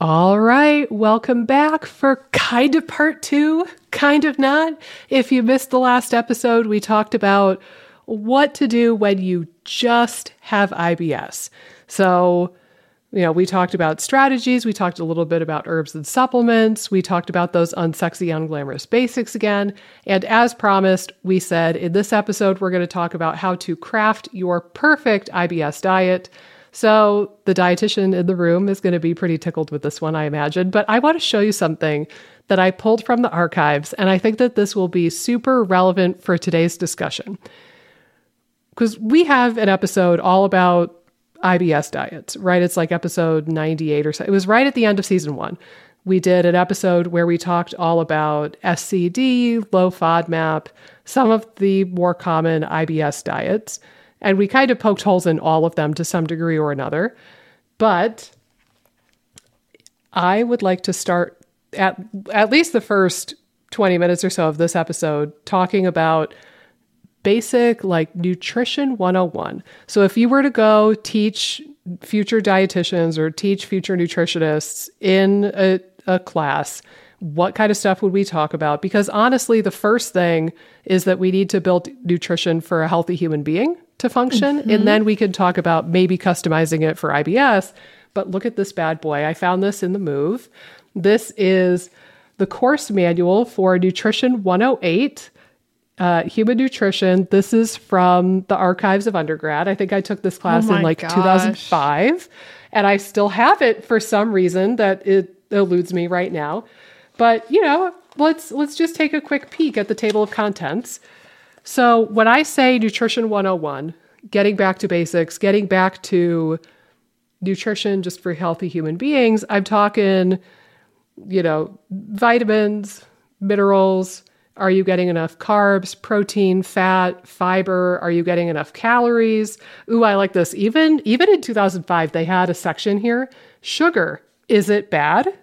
All right, welcome back for kind of part two, kind of not. If you missed the last episode, we talked about what to do when you just have IBS. So, you know, we talked about strategies, we talked a little bit about herbs and supplements, we talked about those unsexy, unglamorous basics again. And as promised, we said in this episode, we're going to talk about how to craft your perfect IBS diet. So the dietitian in the room is going to be pretty tickled with this one, I imagine. But I want to show you something that I pulled from the archives, and I think that this will be super relevant for today's discussion. Because we have an episode all about IBS diets, right? It's like episode 98 or so. It was right at the end of season one. We did an episode where we talked all about SCD, low FODMAP, some of the more common IBS diets. And we kind of poked holes in all of them to some degree or another. But I would like to start at at least the first 20 minutes or so of this episode talking about basic like nutrition 101. So if you were to go teach future dietitians or teach future nutritionists in a, a class, what kind of stuff would we talk about? Because honestly, the first thing is that we need to build nutrition for a healthy human being to function. Mm-hmm. And then we could talk about maybe customizing it for IBS. But look at this bad boy. I found this in the move. This is the course manual for Nutrition 108. Uh, human nutrition. This is from the archives of undergrad. I think I took this class oh in like gosh. 2005, and I still have it for some reason that it eludes me right now. But you know, let's let's just take a quick peek at the table of contents. So, when I say nutrition 101, getting back to basics, getting back to nutrition just for healthy human beings, I'm talking, you know, vitamins, minerals. Are you getting enough carbs, protein, fat, fiber? Are you getting enough calories? Ooh, I like this. Even even in 2005, they had a section here. Sugar, is it bad?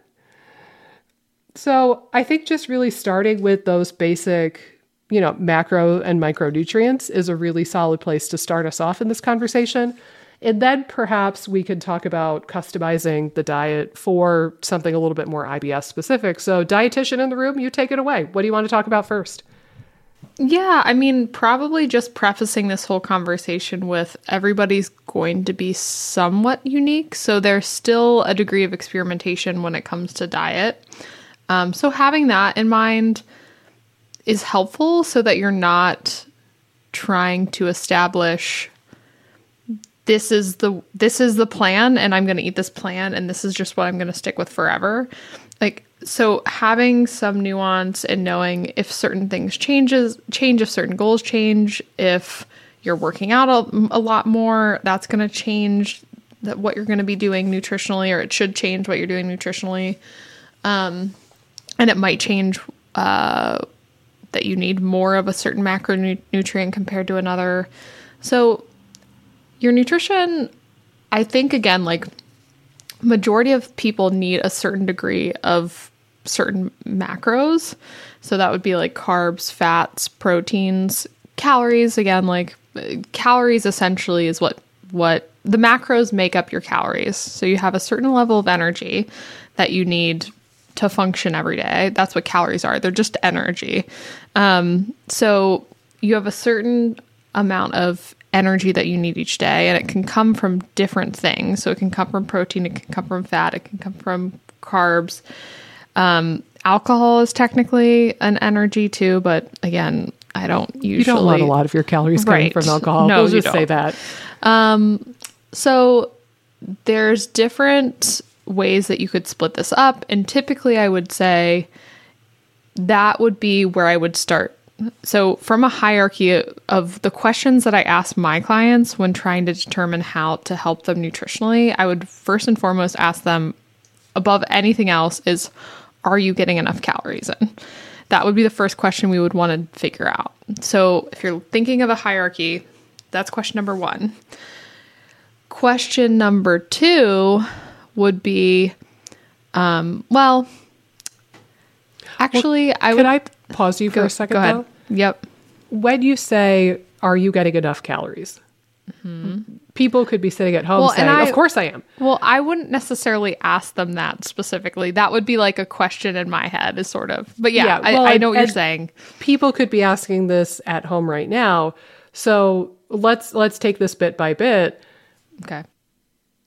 So, I think just really starting with those basic you know, macro and micronutrients is a really solid place to start us off in this conversation. And then perhaps we could talk about customizing the diet for something a little bit more IBS specific. So, dietitian in the room, you take it away. What do you want to talk about first? Yeah, I mean, probably just prefacing this whole conversation with everybody's going to be somewhat unique. So, there's still a degree of experimentation when it comes to diet. Um, so, having that in mind, is helpful so that you're not trying to establish this is the this is the plan and I'm going to eat this plan and this is just what I'm going to stick with forever. Like so having some nuance and knowing if certain things changes change if certain goals change if you're working out a, a lot more that's going to change that what you're going to be doing nutritionally or it should change what you're doing nutritionally um, and it might change uh, that you need more of a certain macronutrient compared to another. So your nutrition, I think again, like majority of people need a certain degree of certain macros. So that would be like carbs, fats, proteins, calories. Again, like calories essentially is what what the macros make up your calories. So you have a certain level of energy that you need to function every day. That's what calories are. They're just energy. Um, so you have a certain amount of energy that you need each day, and it can come from different things. So it can come from protein, it can come from fat, it can come from carbs. Um, alcohol is technically an energy too, but again, I don't usually. You don't want a lot of your calories coming right. from alcohol. No, we'll just say that. Um, so there's different ways that you could split this up, and typically I would say that would be where I would start. So, from a hierarchy of the questions that I ask my clients when trying to determine how to help them nutritionally, I would first and foremost ask them above anything else is are you getting enough calories in? That would be the first question we would want to figure out. So, if you're thinking of a hierarchy, that's question number 1. Question number 2 would be um, well, Actually, well, I would. Can I pause you for go, a second? Go ahead. Though? Yep. When you say, "Are you getting enough calories?" Mm-hmm. People could be sitting at home Well, saying, I- "Of course I am." Well, I wouldn't necessarily ask them that specifically. That would be like a question in my head, is sort of. But yeah, Yeah, I, well, I and- know what you're saying. people could be asking this at home right now. So let's let's take this bit by bit. Okay.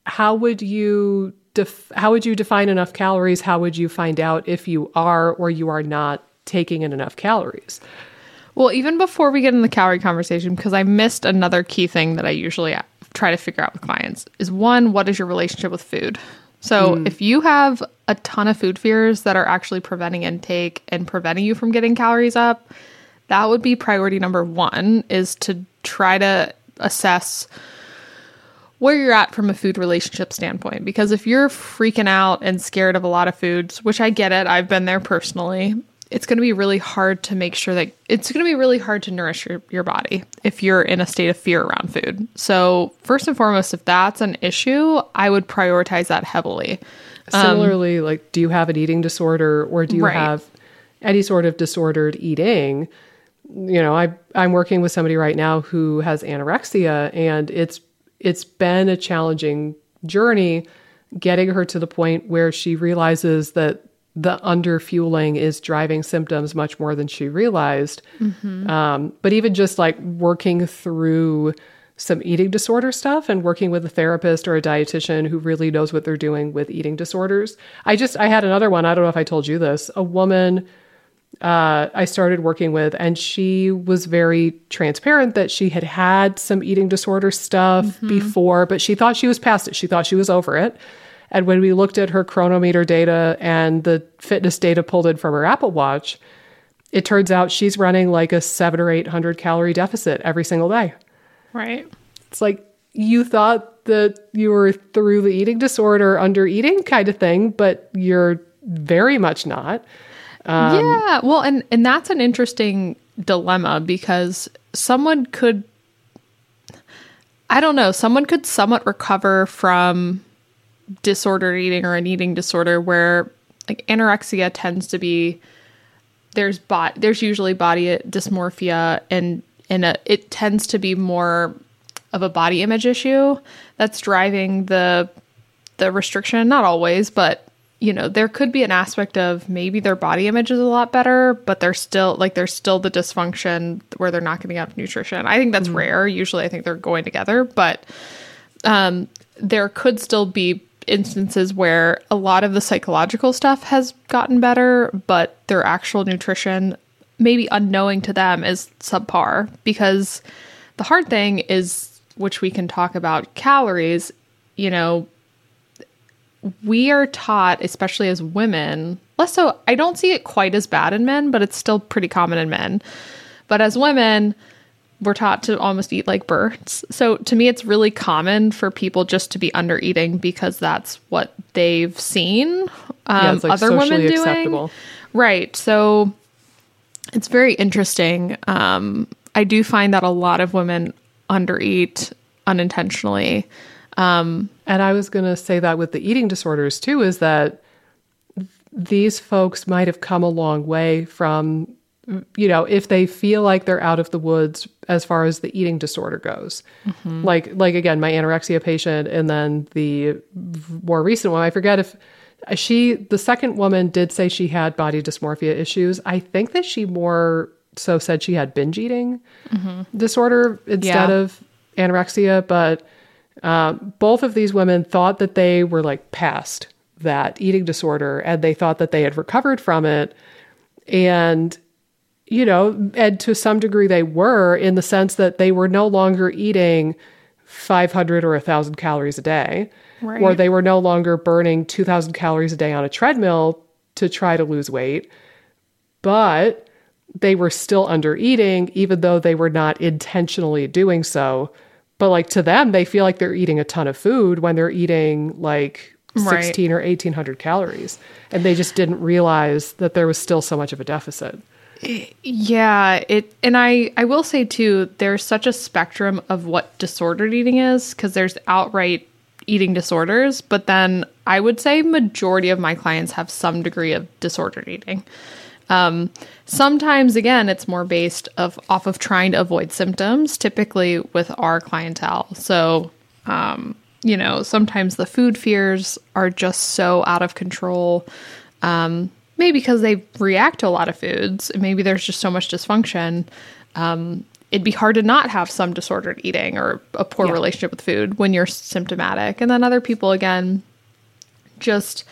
How would you def- how would you define enough calories? How would you find out if you are or you are not taking in enough calories? Well, even before we get in the calorie conversation, because I missed another key thing that I usually uh, try to figure out with clients is one, what is your relationship with food? So mm. if you have a ton of food fears that are actually preventing intake and preventing you from getting calories up, that would be priority number one is to try to assess where you're at from a food relationship standpoint. Because if you're freaking out and scared of a lot of foods, which I get it, I've been there personally, it's going to be really hard to make sure that it's going to be really hard to nourish your, your body if you're in a state of fear around food. So, first and foremost, if that's an issue, I would prioritize that heavily. Um, Similarly, like do you have an eating disorder or do you Right. have any sort of disordered eating? You know, I I'm working with somebody right now who has anorexia and it's it's been a challenging journey getting her to the point where she realizes that the underfueling is driving symptoms much more than she realized. Um, but even just like working through some eating disorder stuff and working with a therapist or a dietitian who really knows what they're doing with eating disorders. I just I had another one. I don't know if I told you this. A woman uh, I started working with, and she was very transparent that she had had some eating disorder stuff before, but she thought she was past it. She thought she was over it. And when we looked at her Cronometer data and the fitness data pulled in from her Apple Watch, it turns out she's running like a seven or 800 calorie deficit every single day. Right. It's like you thought that you were through the eating disorder under eating kind of thing, but you're very much not. Um, yeah. Well, and and that's an interesting dilemma because someone could I don't know, someone could somewhat recover from disordered eating or an eating disorder where like anorexia tends to be there's bot there's usually body dysmorphia and and a, it tends to be more of a body image issue that's driving the the restriction not always but you know there could be an aspect of maybe their body image is a lot better but they're still like there's still the dysfunction where they're not getting enough nutrition. I think that's rare. Usually i think they're going together but um there could still be instances where a lot of the psychological stuff has gotten better but their actual nutrition maybe unknowing to them is subpar because the hard thing is which we can talk about calories you know we are taught, especially as women, less so, I don't see it quite as bad in men, but it's still pretty common in men. But as women, we're taught to almost eat like birds. So to me, it's really common for people just to be under eating because that's what they've seen um, Yeah, like other women doing. acceptable. Right. So it's very interesting. Um, I do find that a lot of women undereat unintentionally. Um, and I was going to say that with the eating disorders too, is that these folks might have come a long way from, you know, if they feel like they're out of the woods as far as the eating disorder goes. Mm-hmm. Like, like again, my anorexia patient, and then the more recent one, I forget if she, the second woman did say she had body dysmorphia issues. I think that she more so said she had binge eating mm-hmm. disorder instead Yeah. of anorexia, but um, both of these women thought that they were like past that eating disorder and they thought that they had recovered from it. And, you know, and to some degree they were in the sense that they were no longer eating 500 or 1,000 calories a day, or they were no longer burning 2,000 calories a day on a treadmill to try to lose weight. But they were still under eating, even though they were not intentionally doing so. But like to them, they feel like they're eating a ton of food when they're eating like Right. 16 or 1800 calories. And they just didn't realize that there was still so much of a deficit. Yeah, it and I I will say too there's such a spectrum of what disordered eating is cuz there's outright eating disorders, but then I would say majority of my clients have some degree of disordered eating. Um, sometimes, again, it's more based of off of trying to avoid symptoms. Typically, with our clientele, so um, you know, sometimes the food fears are just so out of control. Um, maybe because they react to a lot of foods. Maybe there's just so much dysfunction. Um, it'd be hard to not have some disordered eating or a poor Yeah. relationship with food when you're symptomatic. And then other people, again, just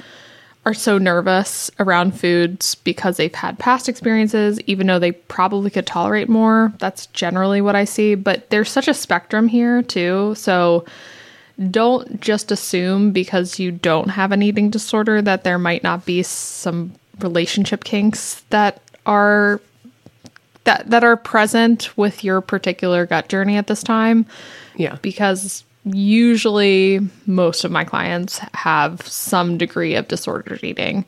are so nervous around foods because they've had past experiences, even though they probably could tolerate more. That's generally what I see. But there's such a spectrum here, too. So don't just assume because you don't have an eating disorder that there might not be some relationship kinks that are that that are present with your particular gut journey at this time Yeah. because usually most of my clients have some degree of disordered eating.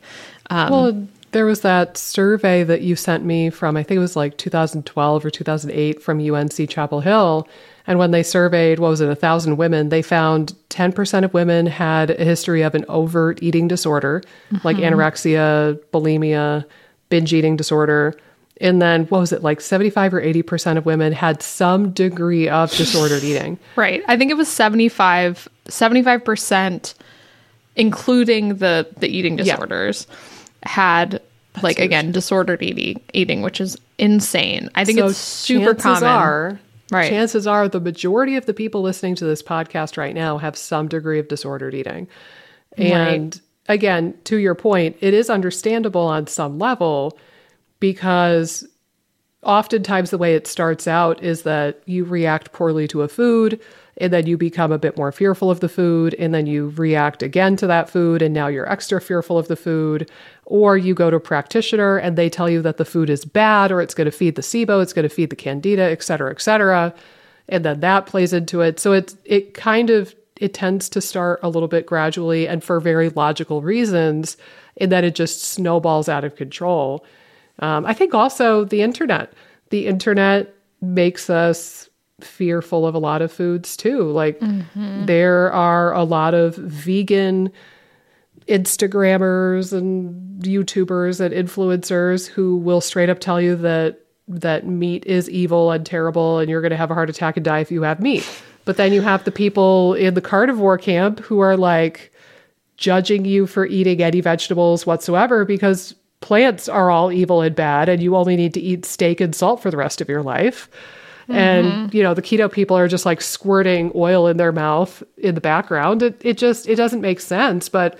Um, Well, there was that survey that you sent me from, I think it was like 2012 or 2008 from UNC Chapel Hill. And when they surveyed, what was it, a thousand women, they found 10% of women had a history of an overt eating disorder, like anorexia, bulimia, binge eating disorder. And then what was it, like 75 or 80% of women had some degree of disordered eating. right. I think it was 75 75% including the the eating Yeah. disorders had like again disordered eating eating which is insane. I think So it's super common. Are, Right. Chances are the majority of the people listening to this podcast right now have some degree of disordered eating. And again, to your point, it is understandable on some level because oftentimes the way it starts out is that you react poorly to a food and then you become a bit more fearful of the food and then you react again to that food and now you're extra fearful of the food or you go to a practitioner and they tell you that the food is bad or it's going to feed the SIBO, it's going to feed the candida, et cetera, et cetera. And then that plays into it. So it's it kind of it tends to start a little bit gradually and for very logical reasons, in that it just snowballs out of control. Um, I think also the internet. The internet makes us fearful of a lot of foods too. Like there are a lot of vegan Instagrammers and YouTubers and influencers who will straight up tell you that that meat is evil and terrible and you're going to have a heart attack and die if you have meat. But then you have the people in the carnivore camp who are like judging you for eating any vegetables whatsoever because plants are all evil and bad and you only need to eat steak and salt for the rest of your life. And mm-hmm. you know, the keto people are just like squirting oil in their mouth in the background. It it just it doesn't make sense, but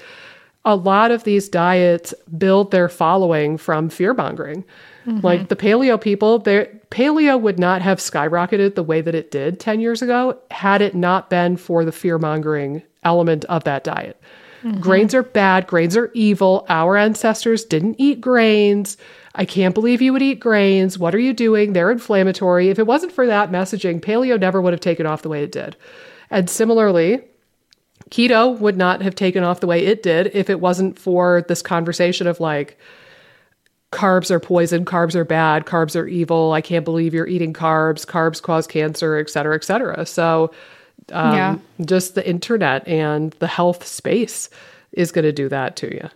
a lot of these diets build their following from fear mongering. Mm-hmm. Like the paleo people, paleo would not have skyrocketed the way that it did 10 years ago had it not been for the fear mongering element of that diet. Mm-hmm. Grains are bad, grains are evil. Our ancestors didn't eat grains. I can't believe you would eat grains. What are you doing? They're inflammatory. If it wasn't for that messaging, paleo never would have taken off the way it did. And similarly, keto would not have taken off the way it did if it wasn't for this conversation of like carbs are poison carbs are bad carbs are evil i can't believe you're eating carbs carbs cause cancer et cetera et cetera so um, Yeah. just the internet and the health space is going to do that to you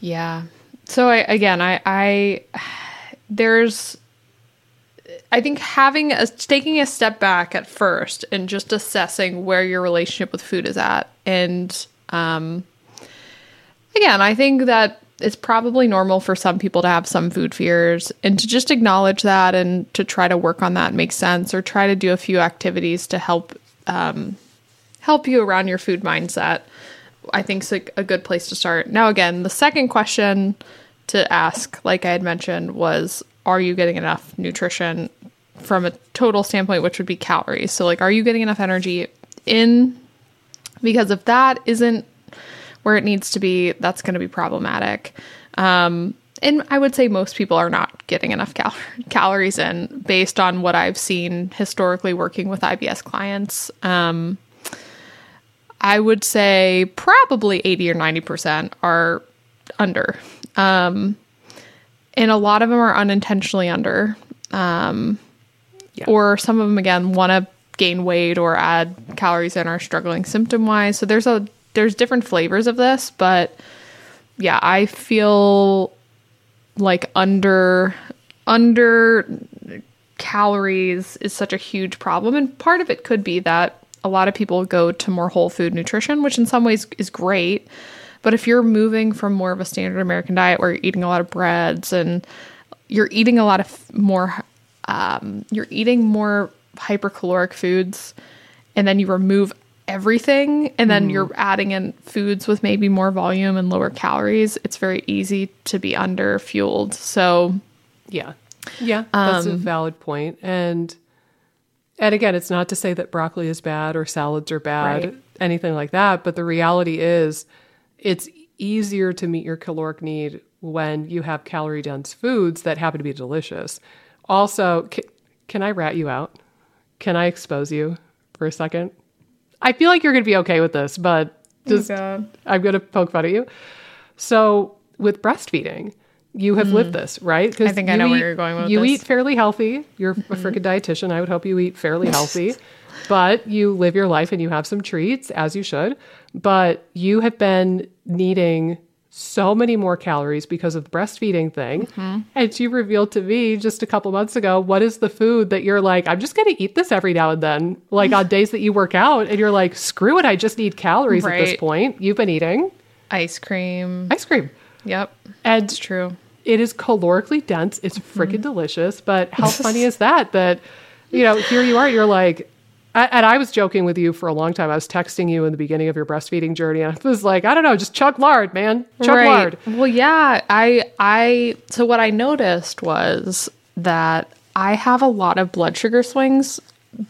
Yeah. So I again, I I there's I think having a taking a step back at first and just assessing where your relationship with food is at and um again, I think that it's probably normal for some people to have some food fears and to just acknowledge that and to try to work on that makes sense or try to do a few activities to help um, help you around your food mindset. I think is a, a good place to start. Now, again, the second question to ask, like I had mentioned, was Are you getting enough nutrition from a total standpoint, which would be calories? So, like, are you getting enough energy in? Because if that isn't where it needs to be, that's going to be problematic. Um, and I would say most people are not getting enough cal- calories in based on what I've seen historically working with IBS clients. Um, I would say probably 80 or 90% are under. Um, and a lot of them are unintentionally under. Um, Or some of them, again, want to gain weight or add calories and are struggling symptom wise. So there's a there's different flavors of this, but yeah, I feel like under under calories is such a huge problem. And part of it could be that a lot of people go to more whole food nutrition which in some ways is great. But if you're moving from more of a standard american diet where you're eating a lot of breads and you're eating a lot of more um, you're eating more hypercaloric foods and then you remove everything and then you're mm-hmm. adding in foods with maybe more volume and lower calories it's very easy to be under fueled so Yeah. Yeah. That's a um, valid point. And and again, it's not to say that broccoli is bad or salads are bad, Right. anything like that, but the reality is it's easier to meet your caloric need when you have calorie dense foods that happen to be delicious. Also, can, can I rat you out? Can I expose you for a second? I feel like you're going to be okay with this, but just I'm going to poke fun at you. So, with breastfeeding, you have lived this, right? Hmm. I think I you know where eat- you're going with You this. eat fairly healthy. You're Mm-hmm. a freaking dietitian. I would hope you eat fairly healthy, but you live your life and you have some treats as you should. But you have been needing so many more calories because of the breastfeeding thing. Mm-hmm. And you revealed to me just a couple months ago what is the food that you're like, I'm just going to eat this every now and then, like on days that you work out. And you're like, screw it. I just need calories at this point. You've been eating ice cream ice cream. yep And it's true it is calorically dense. It's Mm-hmm. freaking delicious. But how funny is that? That, you know, here you are, you're like, I, and I was joking with you for a long time. I was texting you in the beginning of your breastfeeding journey. And I was like, I don't know, just chug lard, man. Chug lard. Well, yeah, I I so what I noticed was that I have a lot of blood sugar swings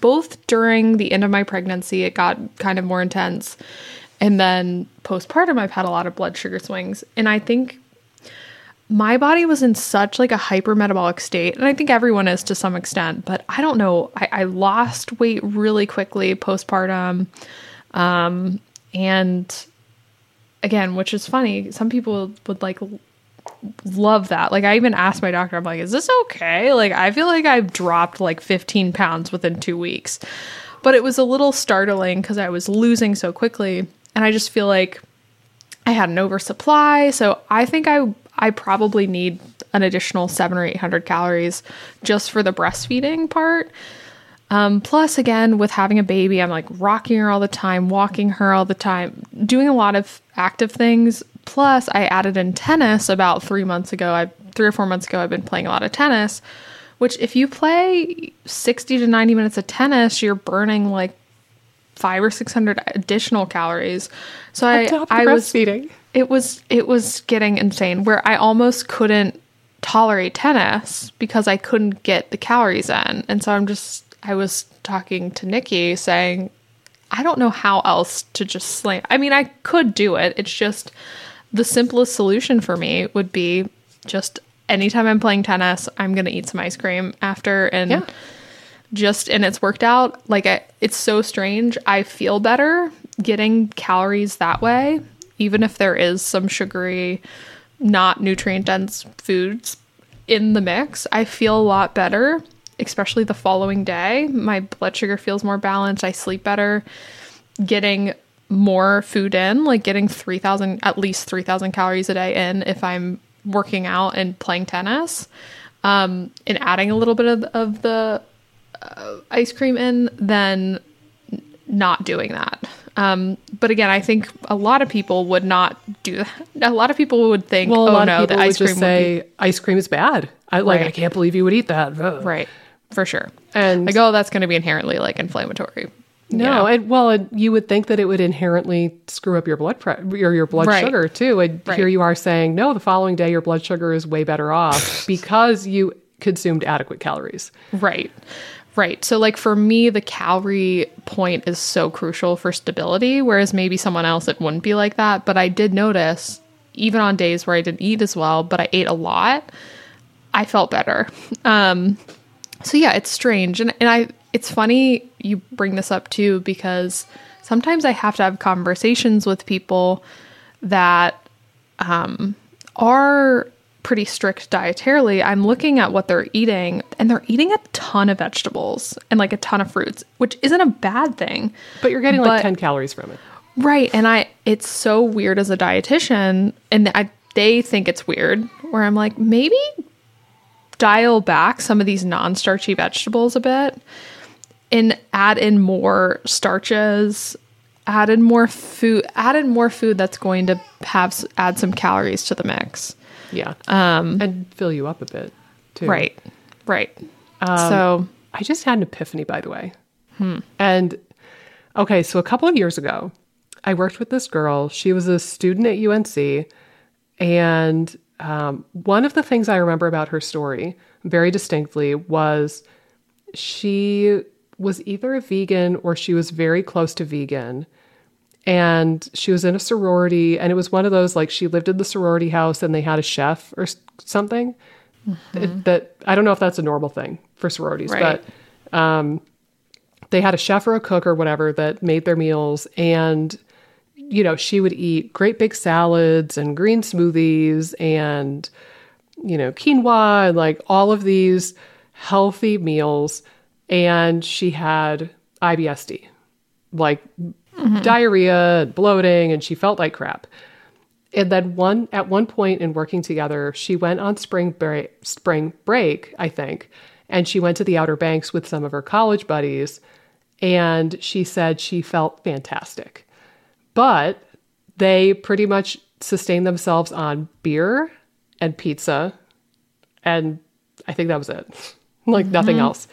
both during the end of my pregnancy it got kind of more intense and then postpartum I've had a lot of blood sugar swings and I think my body was in such like a hyper metabolic state and i think everyone is to some extent but i don't know. I, I lost weight really quickly postpartum um, and again which is funny some people would like love that. Like i even asked my doctor i'm like is this okay? Like i feel like i've dropped like 15 pounds within two weeks. But it was a little startling because i was losing so quickly and i just feel like I had an oversupply, so I think I I probably need an additional seven or eight hundred calories just for the breastfeeding part. Um, plus, again, with having a baby, I'm like rocking her all the time, walking her all the time, doing a lot of active things. Plus, I added in tennis about three months ago. I three or four months ago, I've been playing a lot of tennis. Which, if you play sixty to ninety minutes of tennis, you're burning like five or six hundred additional calories. So I, I was breastfeeding. It was it was getting insane where I almost couldn't tolerate tennis because I couldn't get the calories in. And so I'm just I was talking to Nikki saying I don't know how else to just slam. I mean, I could do it. It's just the simplest solution for me would be just anytime I'm playing tennis, I'm going to eat some ice cream after and Yeah. just and it's worked out like I, it's so strange i feel better getting calories that way even if there is some sugary not nutrient dense foods in the mix i feel a lot better especially the following day. My blood sugar feels more balanced. I sleep better. Getting more food in like getting 3000 at least 3000 calories a day in if i'm working out and playing tennis um, and adding a little bit of, of the ice cream in than n- not doing that. Um, but again, I think a lot of people would not do that. A lot of people would think, Well, "Oh no, the ice cream just would say ice cream is bad. I like. Right. I can't believe you would eat that. Ugh. right for sure." And Like, oh, that's going to be inherently like inflammatory. you no, know? and well, and you would think that it would inherently screw up your blood pre- or your blood Right. sugar too. And Right. here you are saying, no, the following day your blood sugar is way better off because you consumed adequate calories. Right. Right. So, like for me, the calorie point is so crucial for stability, whereas maybe someone else it wouldn't be like that. But I did notice, even on days where I didn't eat as well, but I ate a lot, I felt better. Um, so yeah, it's strange, and and I it's funny you bring this up too because sometimes I have to have conversations with people that um, are pretty strict dietarily, I'm looking at what they're eating and they're eating a ton of vegetables and like a ton of fruits, which isn't a bad thing. But you're getting like 10 calories from it. Right. And I it's so weird as a dietitian and I they think it's weird. Where I'm like, maybe dial back some of these non-starchy vegetables a bit and add in more starches add in more food add in more food that's going to have add some calories to the mix Yeah. Um, and fill you up a bit too. right right so I just had an epiphany, by the way. And okay, so a couple of years ago, I worked with this girl. She was a student at UNC. And um, one of the things I remember about her story very distinctly was she was either a vegan or she was very close to vegan. And she was in a sorority, and it was one of those like she lived in the sorority house and they had a chef or something. It- that I don't know if that's a normal thing for sororities, Right. but um, they had a chef or a cook or whatever that made their meals and you know she would eat great big salads and green smoothies and you know quinoa and like all of these healthy meals and she had IBSD like Mm-hmm. diarrhea bloating and she felt like crap. And then one at one point in working together she went on spring break spring break i think and she went to the outer banks with some of her college buddies and she said she felt fantastic. But they pretty much sustained themselves on beer and pizza and i think that was it. Like nothing mm-hmm. else.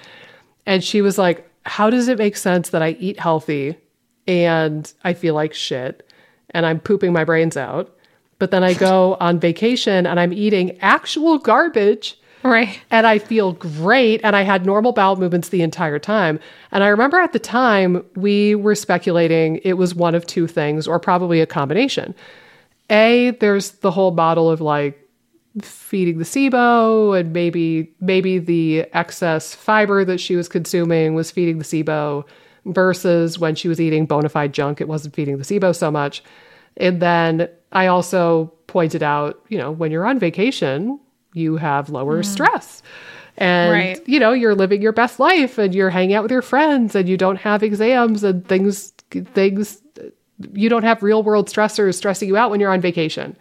And she was like how does it make sense that i eat healthy and i feel like shit and i'm pooping my brains out but then i go on vacation and i'm eating actual garbage right and I feel great. And I had normal bowel movements the entire time. And I remember at the time we were speculating it was one of two things, or probably a combination. A, there's the whole model of like feeding the SIBO, and maybe maybe the excess fiber that she was consuming was feeding the SIBO, versus when she was eating bona fide junk, it wasn't feeding the SIBO so much. And then I also pointed out, you know, when you're on vacation, you have lower mm. stress. And Right. you know, you're living your best life and you're hanging out with your friends and you don't have exams and things things you don't have real world stressors stressing you out when you're on vacation.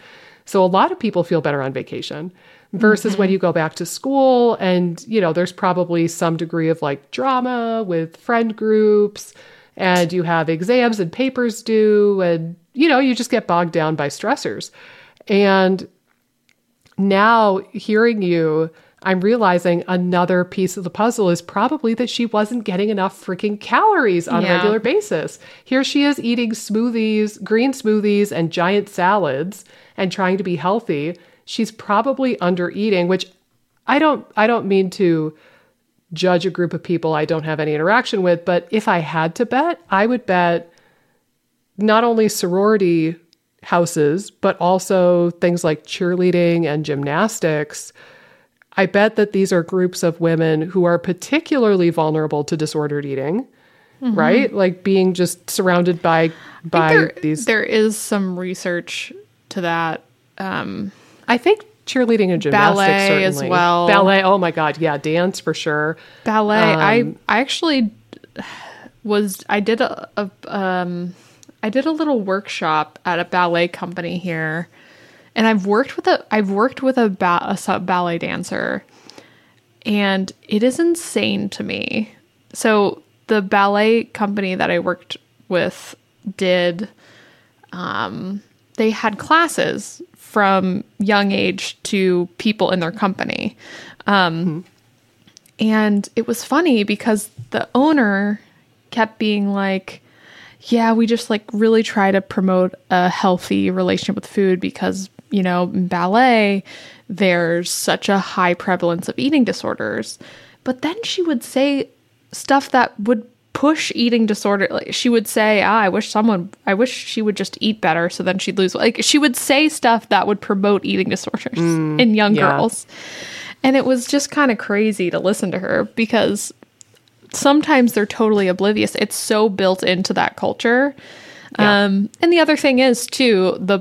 So a lot of people feel better on vacation versus when mm-hmm. you go back to school and you know, there's probably some degree of like drama with friend groups and you have exams and papers due and you know, you just get bogged down by stressors. And now hearing you, I'm realizing another piece of the puzzle is probably that she wasn't getting enough freaking calories on a regular basis. Here she is eating smoothies, green smoothies, and giant salads and trying to be healthy. She's probably under eating, which I don't I don't mean to judge a group of people I don't have any interaction with, but if I had to bet, I would bet not only sorority houses, but also things like cheerleading and gymnastics. I bet that these are groups of women who are particularly vulnerable to disordered eating, right? Like being just surrounded by by there, these. there is some research to that um I think cheerleading and gymnastics Ballet as certainly. well. Ballet. Oh my god, yeah, dance for sure. ballet i Um, i actually was i did a, a um i did a little workshop at a ballet company here and i've worked with a i've worked with a, ba- a sub ballet dancer and it is insane to me so the ballet company that i worked with did um they had classes from young age to people in their company um, hmm. and it was funny because the owner kept being like, yeah, we just like really try to promote a healthy relationship with food because, you know, in ballet, there's such a high prevalence of eating disorders. But then she would say stuff that would push eating disorder. Like she would say, ah, I wish someone, I wish she would just eat better so then she'd lose. Like she would say stuff that would promote eating disorders in young yeah. girls. And it was just kind of crazy to listen to her because sometimes they're totally oblivious. It's so built into that culture. Yeah. Um, and the other thing is too the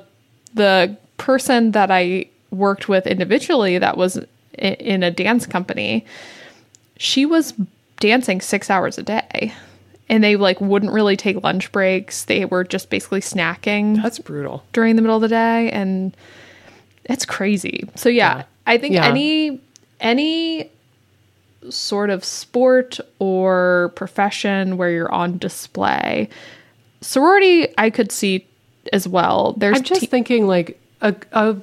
the person that I worked with individually that was in a dance company, she was dancing six hours a day, and they like wouldn't really take lunch breaks. They were just basically snacking That's brutal. during the middle of the day and it's crazy. So yeah, Yeah. I think Yeah. any any sort of sport or profession where you're on display, sorority I could see as well. There's I'm just te- thinking like a, a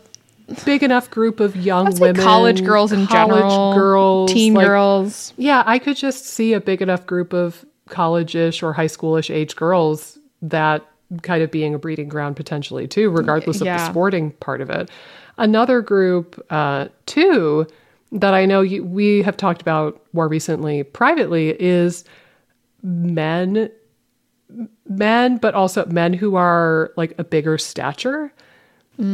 big enough group of young women, college girls in college general, girls, teen like, girls. Yeah, I could just see a big enough group of college-ish or high schoolish age girls that kind of being a breeding ground potentially too, regardless of the sporting part of it. Another group, uh, too, that I know you, we have talked about more recently privately is men, men, but also men who are like a bigger stature.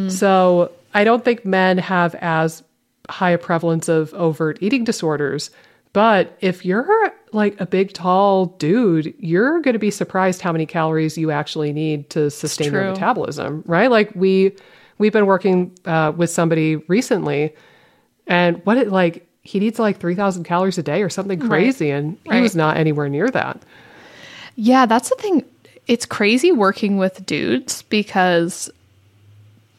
So I don't think men have as high a prevalence of overt eating disorders. But if you're like a big, tall dude, you're going to be surprised how many calories you actually need to sustain your metabolism, right? Like we we've been working uh, with somebody recently, and what it like he needs like three thousand calories a day or something crazy, and he Right. was not anywhere near that. Yeah, that's the thing. It's crazy working with dudes because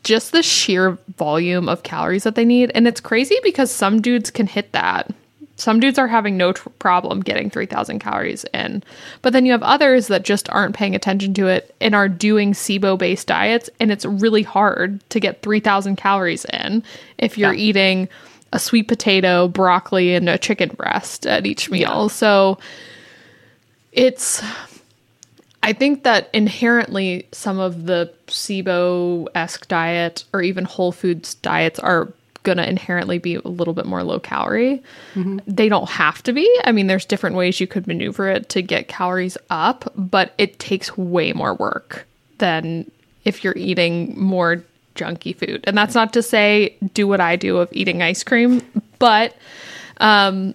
just the sheer volume of calories that they need. And it's crazy because some dudes can hit that. Some dudes are having no tr- problem getting 3,000 calories in. But then you have others that just aren't paying attention to it and are doing SIBO based diets. And it's really hard to get 3,000 calories in if you're eating a sweet potato, broccoli, and a chicken breast at each meal. So it's I think that inherently some of the SIBO esque diet or even Whole Foods diets are going to inherently be a little bit more low calorie. Mm-hmm. They don't have to be. I mean, there's different ways you could maneuver it to get calories up, but it takes way more work than if you're eating more junky food. And that's not to say do what I do of eating ice cream, but um,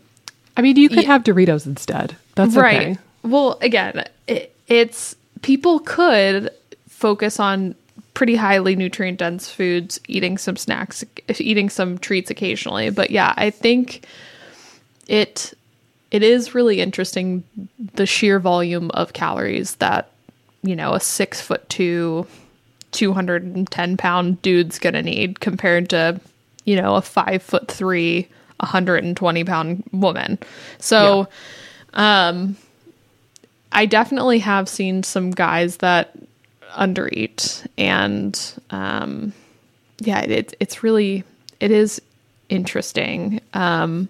I mean, you could have Doritos instead. That's right. okay. Well, again, it, it's people could focus on pretty highly nutrient dense foods, eating some snacks, eating some treats occasionally. But yeah, I think it it is really interesting the sheer volume of calories that you know a six foot two 210 pound dude's gonna need compared to you know a five foot three 120 pound woman so um i definitely have seen some guys that undereat and um yeah it, it's really it is interesting um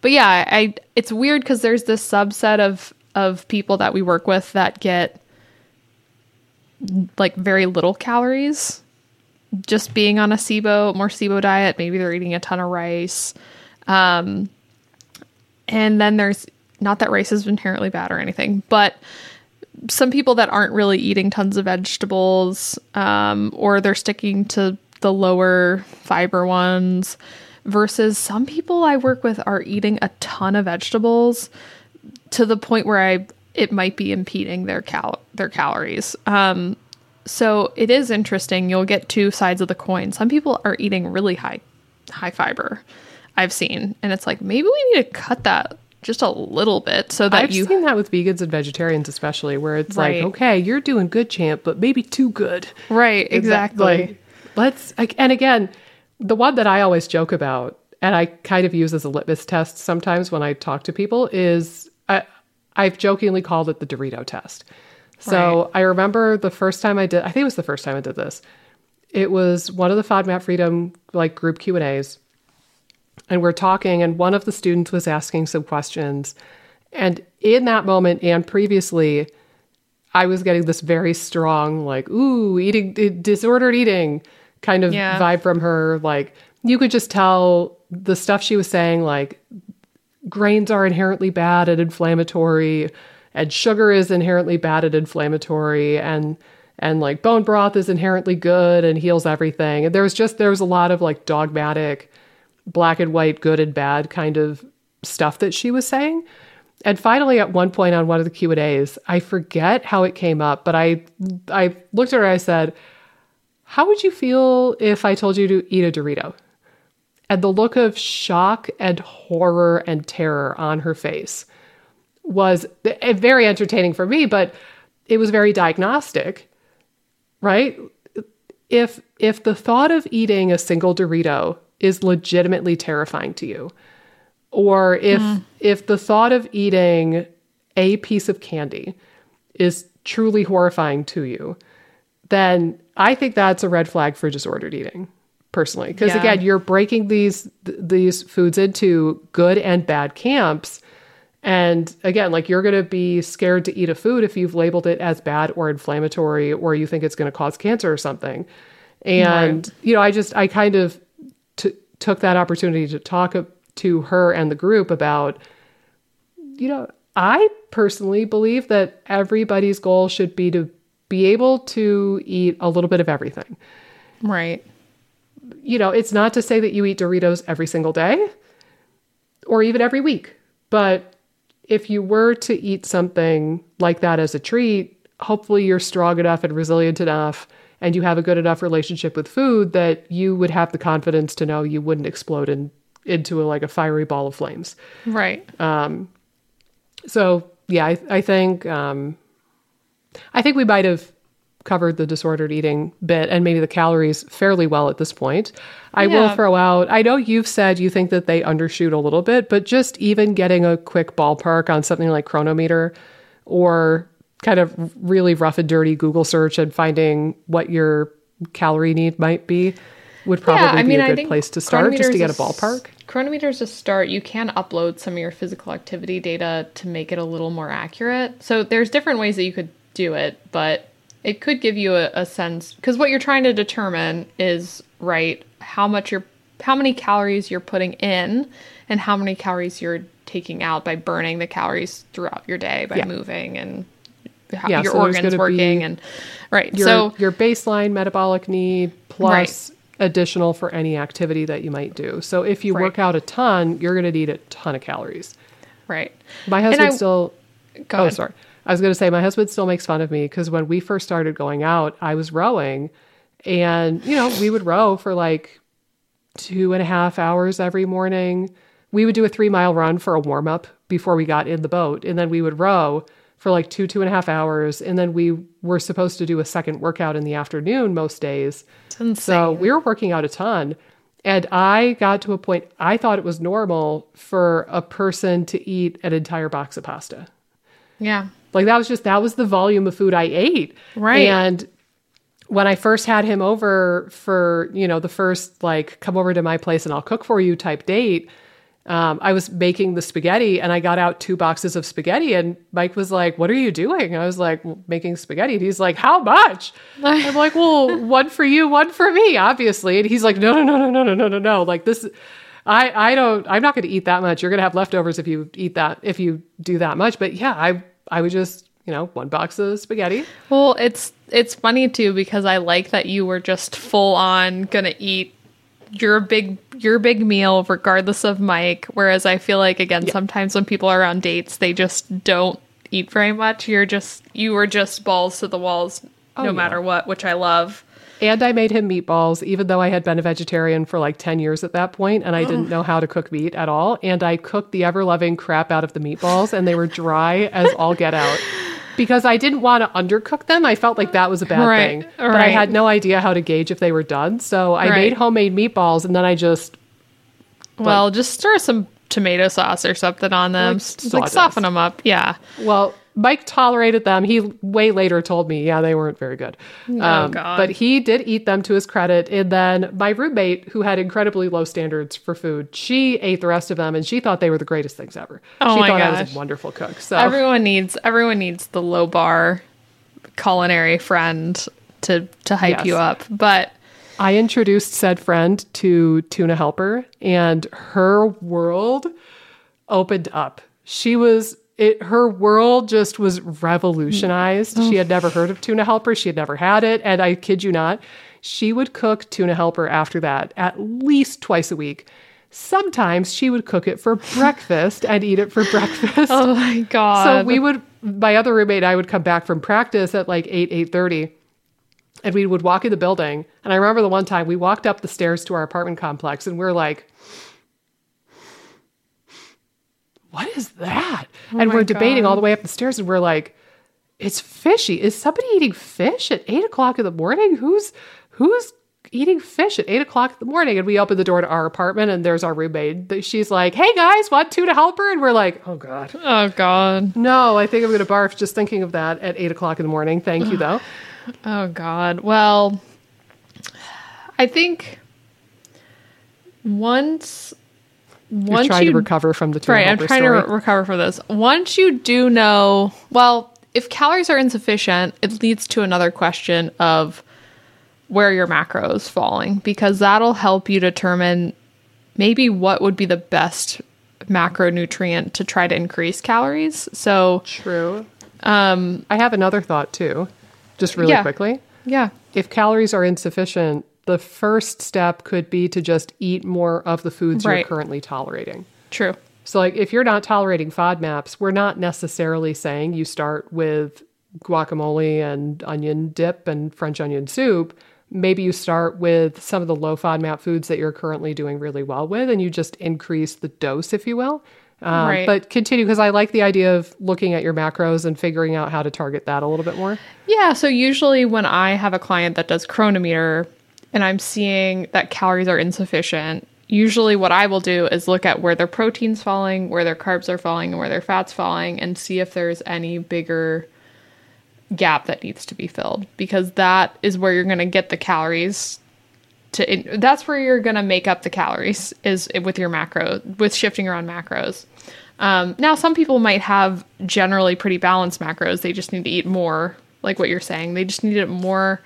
but yeah i it's weird because there's this subset of of people that we work with that get like very little calories just being on a SIBO, more SIBO diet. Maybe they're eating a ton of rice. Um, and then there's not that rice is inherently bad or anything, but some people that aren't really eating tons of vegetables, um, or they're sticking to the lower fiber ones, versus some people I work with are eating a ton of vegetables to the point where I it might be impeding their cal their calories. Um, so it is interesting. You'll get two sides of the coin. Some people are eating really high high fiber. I've seen, and it's like maybe we need to cut that just a little bit so that I've you seen that with vegans and vegetarians, especially, where it's Right. like, okay, you're doing good, champ, but maybe too good. right exactly. Like, let's, and again, the one that I always joke about, and I kind of use as a litmus test sometimes when I talk to people, is I, I've jokingly called it the Dorito test. So Right. I remember the first time I did, I think it was the first time I did this. It was one of the FODMAP Freedom like group Q and A's, and we're talking, and one of the students was asking some questions, and in that moment and previously, I was getting this very strong, like, ooh, eating, disordered eating kind of Yeah. vibe from her. Like, you could just tell the stuff she was saying, like, grains are inherently bad and inflammatory, and sugar is inherently bad and inflammatory, and and like bone broth is inherently good and heals everything. And there was just there was a lot of like dogmatic, black and white, good and bad kind of stuff that she was saying. And finally, at one point on one of the Q and A's, I forget how it came up, but I I looked at her. I said, "How would you feel if I told you to eat a Dorito?" And the look of shock and horror and terror on her face was very entertaining for me, but it was very diagnostic, right? if if the thought of eating a single Dorito is legitimately terrifying to you, or if if the thought of eating a piece of candy is truly horrifying to you, then I think that's a red flag for disordered eating personally. Because Yeah. again you're breaking these th- these foods into good and bad camps. And again like you're going to be scared to eat a food if you've labeled it as bad or inflammatory or you think it's going to cause cancer or something. And you know i just i kind of took that opportunity to talk to her and the group about you know i personally believe that everybody's goal should be to be able to eat a little bit of everything Right. you know, it's not to say that you eat Doritos every single day or even every week, but if you were to eat something like that as a treat, hopefully you're strong enough and resilient enough and you have a good enough relationship with food that you would have the confidence to know you wouldn't explode in, into a, like a fiery ball of flames. Right. So yeah, I, I think um, I think we might have covered the disordered eating bit and maybe the calories fairly well at this point. I will throw out. I know you've said you think that they undershoot a little bit, but just even getting a quick ballpark on something like Cronometer, or kind of really rough and dirty Google search and finding what your calorie need might be would probably be a good place to start just to get a ballpark. Cronometer's a start. You can upload some of your physical activity data to make it a little more accurate. So there's different ways that you could do it, but it could give you a, a sense because what you're trying to determine is right how much you're how many calories you're putting in and how many calories you're taking out by burning the calories throughout your day by Yeah. moving and how Yeah, your so organs working and right your so your baseline metabolic need plus additional for any activity that you might do. So if you Right. work out a ton, you're going to need a ton of calories. right My husband I- still Go Oh, ahead. sorry. I was going to say my husband still makes fun of me because when we first started going out, I was rowing, and you know we would row for like two and a half hours every morning. We would do a three mile run for a warm up before we got in the boat, and then we would row for like two two and a half hours, and then we were supposed to do a second workout in the afternoon most days. So we were working out a ton. And I got to a point, I thought it was normal for a person to eat an entire box of pasta. yeah Like that was just, that was the volume of food I ate. Right. And when I first had him over for, you know, the first like, come over to my place and I'll cook for you type date, um, I was making the spaghetti and I got out two boxes of spaghetti and Mike was like, what are you doing? I was like, well, making spaghetti. And he's like, how much? I'm like, well, one for you, one for me, obviously. And he's like, no, no, no, no, no, no, no, no, no. Like this, I, I don't, I'm not going to eat that much. You're going to have leftovers if you eat that, if you do that much. But yeah, I, I would just, you know, one box of spaghetti. Well, it's it's funny too because I like that you were just full on gonna eat your big your big meal regardless of Mike. Whereas I feel like again sometimes when people are on dates they just don't eat very much. You're just you were just balls to the walls oh, no yeah. matter what, which I love. And I made him meatballs, even though I had been a vegetarian for like 10 years at that point and I didn't know how to cook meat at all. And I cooked the ever loving crap out of the meatballs and they were dry as all get out. Because I didn't want to undercook them. I felt like that was a bad Right, thing. But I had no idea how to gauge if they were done. So I Right. made homemade meatballs and then I just Well, just stir some tomato sauce or something on them. Like Like, soften them up. Yeah. Well, Mike tolerated them. He way later told me, yeah, they weren't very good. Um, Oh, God. But he did eat them to his credit. And then my roommate, who had incredibly low standards for food, she ate the rest of them and she thought they were the greatest things ever. Oh she my thought I was a wonderful cook. So Everyone needs everyone needs the low bar culinary friend to to hype Yes. you up. But I introduced said friend to Tuna Helper, and her world opened up. She was it. Her world just was revolutionized. Oh. She had never heard of Tuna Helper. She had never had it, and I kid you not, she would cook Tuna Helper after that at least twice a week. Sometimes she would cook it for breakfast and eat it for breakfast. oh my god. So we would my other roommate and I would come back from practice at like 8 8:30 and we would walk in the building and I remember the one time we walked up the stairs to our apartment complex and we are like what is that? Oh and Oh my we're debating God. all the way up the stairs and we're like it's fishy. Is somebody eating fish at eight o'clock in the morning? Who's who's eating fish at eight o'clock in the morning? And we open the door to our apartment and there's our roommate. She's like, hey guys, want Tuna Helper?" And we're like, oh God. Oh God. No, I think I'm going to barf just thinking of that at eight o'clock in the morning. Thank you though. Oh God. Well, I think once Once trying you to recover from the right, I'm trying story. to re- recover from this. Once you do know, well, if calories are insufficient, it leads to another question of where your macro is falling because that'll help you determine maybe what would be the best macronutrient to try to increase calories. So, True. Um, I have another thought too, just really Yeah. quickly. yeah, If calories are insufficient, the first step could be to just eat more of the foods you're currently tolerating. true. So, like, if you're not tolerating FODMAPs, we're not necessarily saying you start with guacamole and onion dip and French onion soup. Maybe you start with some of the low FODMAP foods that you're currently doing really well with, and you just increase the dose, if you will. Um, Right. But continue because I like the idea of looking at your macros and figuring out how to target that a little bit more. Yeah, so usually when I have a client that does cronometer and I'm seeing that calories are insufficient, usually what I will do is look at where their protein's falling, where their carbs are falling, and where their fat's falling, and see if there's any bigger gap that needs to be filled because that is where you're going to get the calories to in, that's where you're going to make up the calories is with your macro with shifting around macros. Um, now some people might have generally pretty balanced macros they just need to eat more like what you're saying they just need it more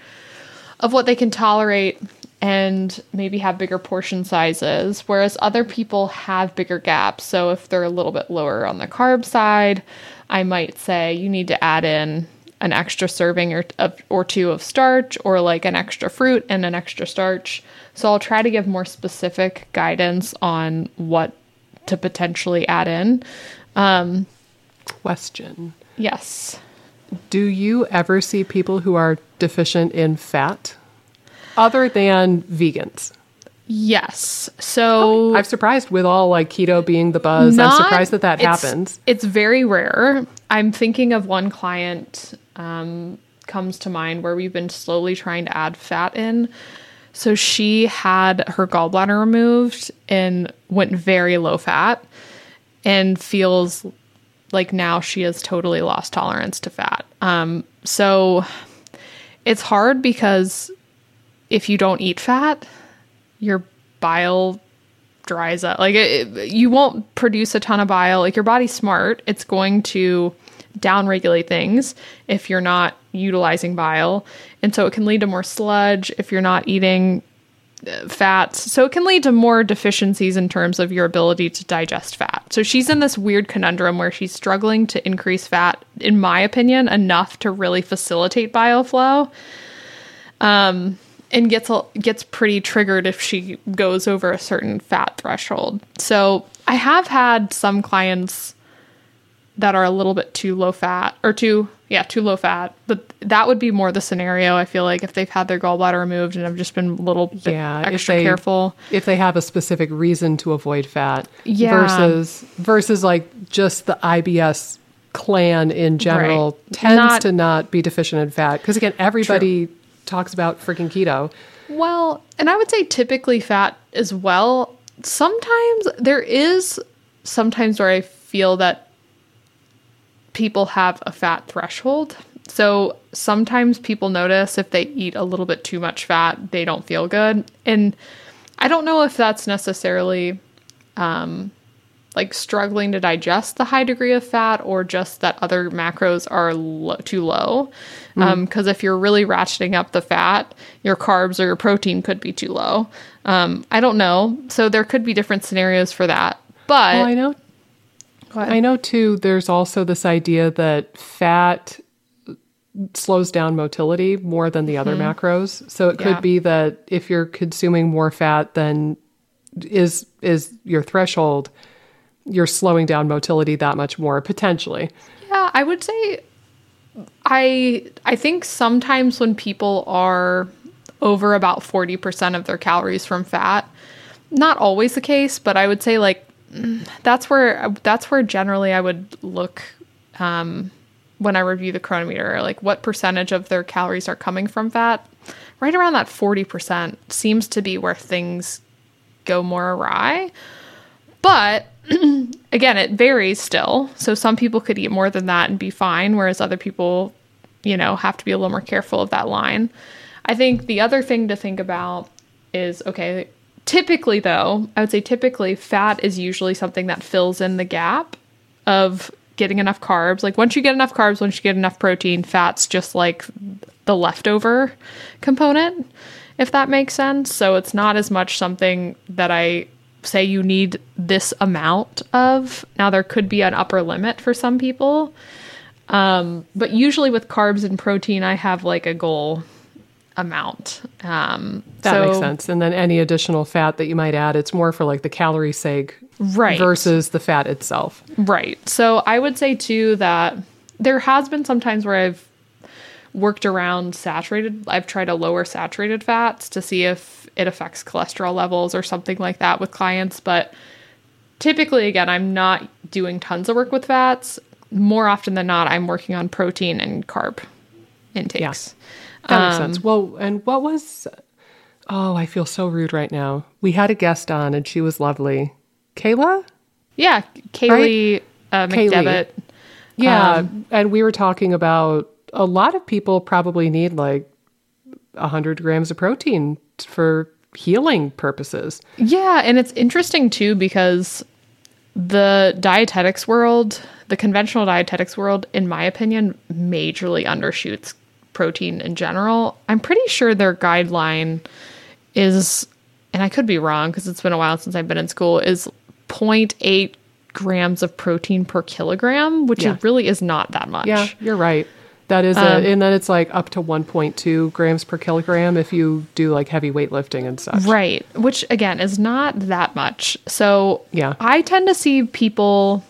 of what they can tolerate and maybe have bigger portion sizes whereas other people have bigger gaps. So if they're a little bit lower on the carb side i might say you need to add in an extra serving or, or two of starch or like an extra fruit and an extra starch. So i'll try to give more specific guidance on what to potentially add in. Um, Question. Yes Do you ever see people who are deficient in fat other than vegans? yes so I'm surprised with all like keto being the buzz. I'm surprised that that it's- happens. It's very rare. I'm thinking of one client um, comes to mind where we've been slowly trying to add fat in. So she had her gallbladder removed and went very low fat and feels like now she has totally lost tolerance to fat. Um, so it's hard because if you don't eat fat, your bile dries up. Like it, it- you won't produce a ton of bile. Like your body's smart. It's going to downregulate things if you're not utilizing bile. And so it can lead to more sludge if you're not eating fats. So it can lead to more deficiencies in terms of your ability to digest fat. So she's in this weird conundrum where she's struggling to increase fat, in my opinion, enough to really facilitate bile flow um, and gets gets pretty triggered if she goes over a certain fat threshold. So I have had some clients that are a little bit too low fat or too yeah too low fat, but that would be more the scenario. I feel like if they've had their gallbladder removed and have just been a little bit Yeah, if extra they- careful. If they have a specific reason to avoid fat Yeah. versus versus like just the IBS clan in general Right. tends Not- to not be deficient in fat because again everybody talks about freaking keto. Well, and I would say typically fat as well. Sometimes there is sometimes where I feel that people have a fat threshold. So sometimes people notice if they eat a little bit too much fat, they don't feel good. And I don't know if that's necessarily um, like struggling to digest the high degree of fat or just that other macros are lo- too low. Because if you're really ratcheting up the fat, your carbs or your protein could be too low. Um, I don't know. So there could be different scenarios for that. But Well, I know I know too there's also this idea that fat slows down motility more than the other macros. So it Mm-hmm. Yeah. could be that if you're consuming more fat than is is your threshold, you're slowing down motility that much more potentially. Yeah, I would say I I think sometimes when people are over about 40% of their calories from fat, not always the case, but I would say like mm, that's where that's where generally I would look um when I review the cronometer, like what percentage of their calories are coming from fat right around that 40% seems to be where things go more awry. But again, it varies still. So some people could eat more than that and be fine, whereas other people, you know, have to be a little more careful of that line. I think the other thing to think about is okay, typically though, I would say typically fat is usually something that fills in the gap of getting enough carbs. Like once you get enough carbs, once you get enough protein, fat's just like the leftover component, if that makes sense. So it's not as much something that I say you need this amount of. Now there could be an upper limit for some people. Um, but usually with carbs and protein, I have like a goal amount. Um, That so- makes sense. And then any additional fat that you might add, it's more for like the calorie sake Right. versus the fat itself. Right. So I would say too that there has been some times where I've worked around saturated. I've tried to lower saturated fats to see if it affects cholesterol levels or something like that with clients. But typically, again, I'm not doing tons of work with fats. More often than not, I'm working on protein and carb intakes. That makes Um, sense. Well, and what was, oh, I feel so rude right now. We had a guest on and she was lovely. Kayla? Yeah. Kaylee uh, Kaylee. McDevitt. Yeah. Um, and we were talking about a lot of people probably need like 100 grams of protein for healing purposes. Yeah, and it's interesting too because the dietetics world, the conventional dietetics world, in my opinion, majorly undershoots protein in general. I'm pretty sure their guideline is, and I could be wrong because it's been a while since I've been in school, is 0.8 grams of protein per kilogram, which Yeah. really is not that much. Yeah, you're right. That is Um, it. And then it's like up to 1.2 grams per kilogram if you do like heavy weightlifting and such. Right, which again is not that much. So Yeah. I tend to see people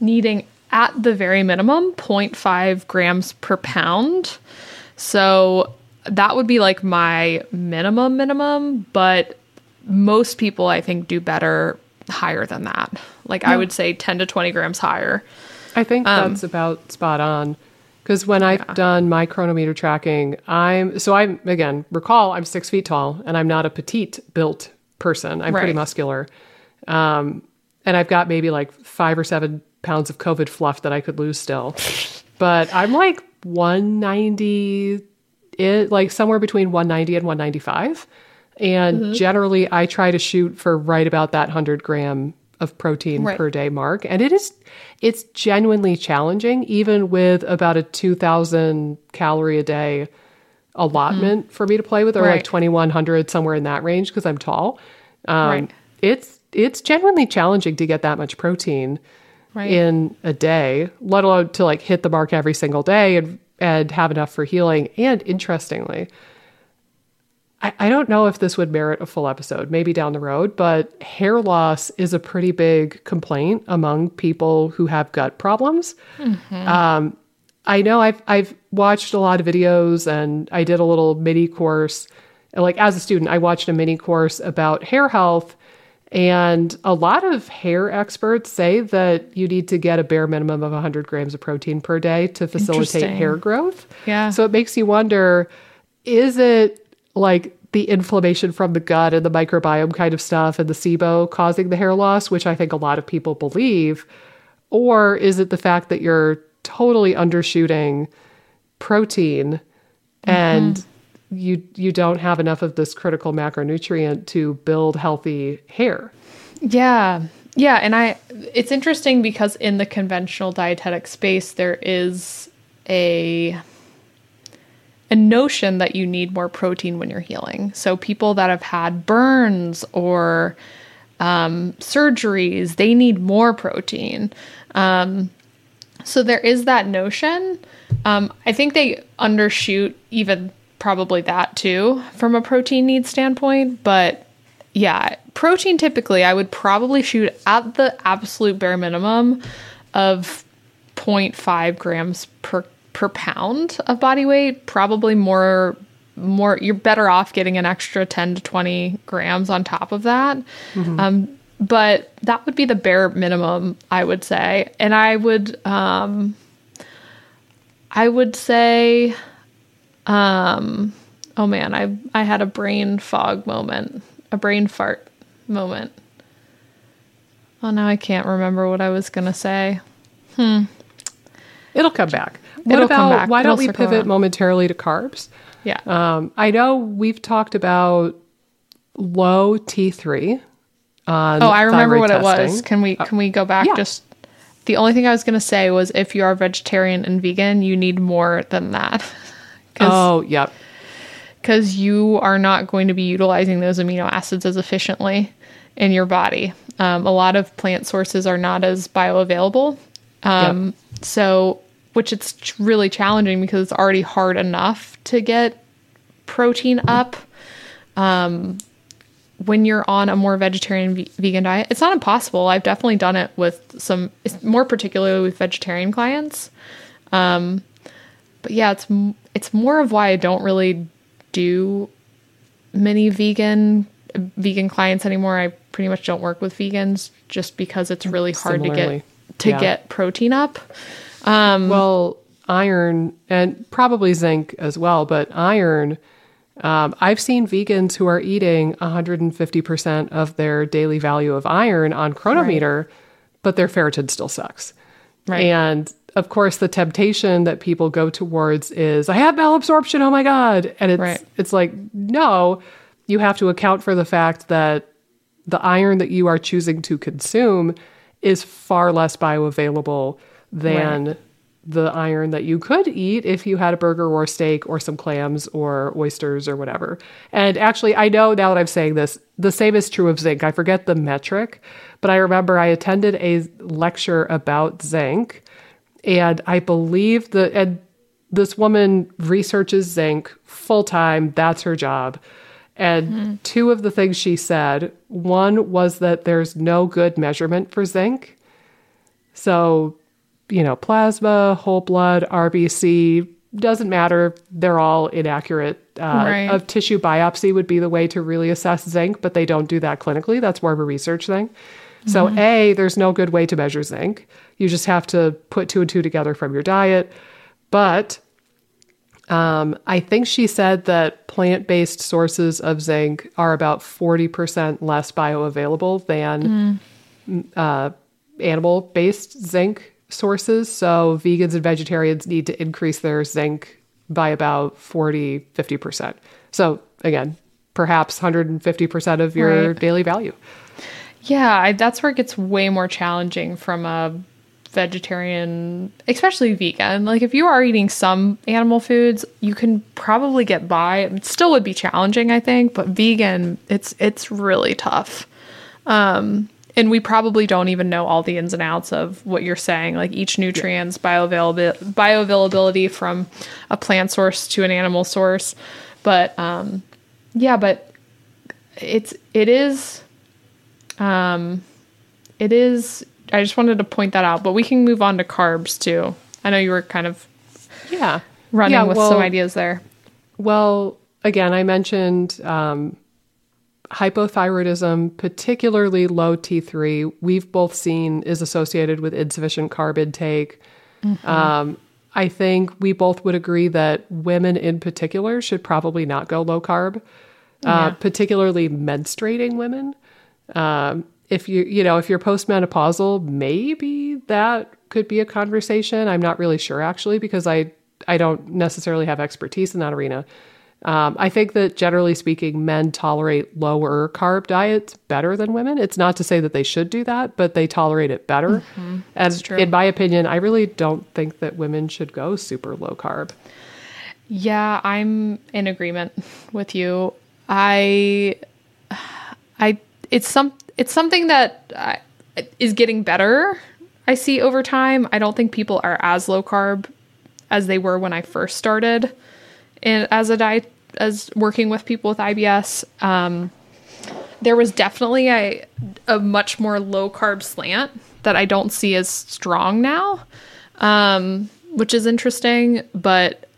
needing at the very minimum 0.5 grams per pound. So that would be like my minimum minimum, but most people I think do better higher than that. Like I would say 10 to 20 grams higher. I think Um, that's about spot on. Because when I've done my cronometer tracking, I'm so I'm again recall I'm six feet tall and I'm not a petite built person. I'm pretty muscular, um, and I've got maybe like five or seven pounds of COVID fluff that I could lose still. but I'm like 190, it like somewhere between 190 and 195, and Mm-hmm. generally I try to shoot for right about that hundred gram of protein Right. per day mark and it is it's genuinely challenging even with about a 2000 calorie a day allotment for me to play with or like 2100 somewhere in that range because i'm tall um, Right. it's it's genuinely challenging to get that much protein Right. in a day let alone to like hit the mark every single day and and have enough for healing and interestingly I, I don't know if this would merit a full episode, maybe down the road, but hair loss is a pretty big complaint among people who have gut problems. Um, I know I've I've watched a lot of videos and I did a little mini course. Like as a student, I watched a mini course about hair health, and a lot of hair experts say that you need to get a bare minimum of 100 grams of protein per day to facilitate hair growth. Yeah. So it makes you wonder is it like the inflammation from the gut and the microbiome kind of stuff and the SIBO causing the hair loss, which I think a lot of people believe? Or is it the fact that you're totally undershooting protein and mm-hmm. you you don't have enough of this critical macronutrient to build healthy hair? Yeah. Yeah, and I it's interesting because in the conventional dietetic space there is a a notion that you need more protein when you're healing. So people that have had burns or um, surgeries, they need more protein. Um, so there is that notion. Um, I think they undershoot even probably that too from a protein need standpoint. But yeah, protein typically I would probably shoot at the absolute bare minimum of 0.5 grams per per pound of body weight. Probably more more you're better off getting an extra 10 to 20 grams on top of that. Um, but that would be the bare minimum, I would say. And I would um I would say um Oh man, I I had a brain fog moment, a brain fart moment. Oh, now I can't remember what I was gonna say. Hmm. It'll come back. What It'll about come back. why don't we pivot around. momentarily to carbs? Yeah. Um, I know we've talked about low T3 on oh, I remember what it was. Can we can we go back yeah. just the only thing I was gonna say was if you are vegetarian and vegan, you need more than that. Oh, yep. because you are not going to be utilizing those amino acids as efficiently in your body. Um, a lot of plant sources are not as bioavailable. Um, So, which it's really challenging because it's already hard enough to get protein up. Um, when you're on a more vegetarian ve- vegan diet, it's not impossible. I've definitely done it with some, more particularly with vegetarian clients but yeah, it's it's more of why I don't really do many vegan vegan clients anymore. I pretty much don't work with vegans just because it's really hard to get to yeah. get protein up. Well, iron and probably zinc as well, but iron. Um, I've seen vegans who are eating 150% of their daily value of iron on Cronometer, but their ferritin still sucks. Right. And of course, the temptation that people go towards is, I have malabsorption. Oh my God. And it's, Right. it's like, no, you have to account for the fact that the iron that you are choosing to consume is far less bioavailable than the iron that you could eat if you had a burger or steak or some clams or oysters or whatever. And actually, I know now that I'm saying this, the same is true of zinc. I forget the metric, but I remember I attended a lecture about zinc, and I believe that and this woman researches zinc full time. That's her job. And hmm. two of the things she said one was that there's no good measurement for zinc. So, you know, plasma, whole blood, RBC, doesn't matter. They're all inaccurate. Uh, Right. A tissue biopsy would be the way to really assess zinc, but they don't do that clinically. That's more of a research thing. So, A, there's no good way to measure zinc. You just have to put two and two together from your diet. But um, I think she said that plant based sources of zinc are about 40% less bioavailable than uh, animal based zinc sources. So vegans and vegetarians need to increase their zinc by about 40, 50%. So again, perhaps 150% of your Right. daily value. Yeah, I, that's where it gets way more challenging from a vegetarian, especially vegan. Like if you are eating some animal foods, you can probably get by. It still would be challenging, I think, but vegan, it's it's really tough. Um, and we probably don't even know all the ins and outs of what you're saying, like each nutrient's bioavailability, bioavailability from a plant source to an animal source. But um, yeah, but it's it is um, it is. I just wanted to point that out, but we can move on to carbs too. I know you were kind of Yeah. running Yeah, with well- some ideas there. Well, again, I mentioned um, hypothyroidism, particularly low T3. We've both seen is associated with insufficient carb intake. Um, I think we both would agree that women in particular should probably not go low carb, uh, Yeah. particularly menstruating women. Um, if you you know if you're postmenopausal, maybe that could be a conversation. I'm not really sure actually because I I don't necessarily have expertise in that arena. Um, I think that generally speaking, men tolerate lower carb diets better than women. It's not to say that they should do that, but they tolerate it better. And true. in my opinion, I really don't think that women should go super low carb. Yeah, I'm in agreement with you. I, I, it's some, it's something that I, is getting better. I see over time. I don't think people are as low carb as they were when I first started, and as a diet, as working with people with IBS. Um, there was definitely a a much more low carb slant that I don't see as strong now, um, which is interesting. But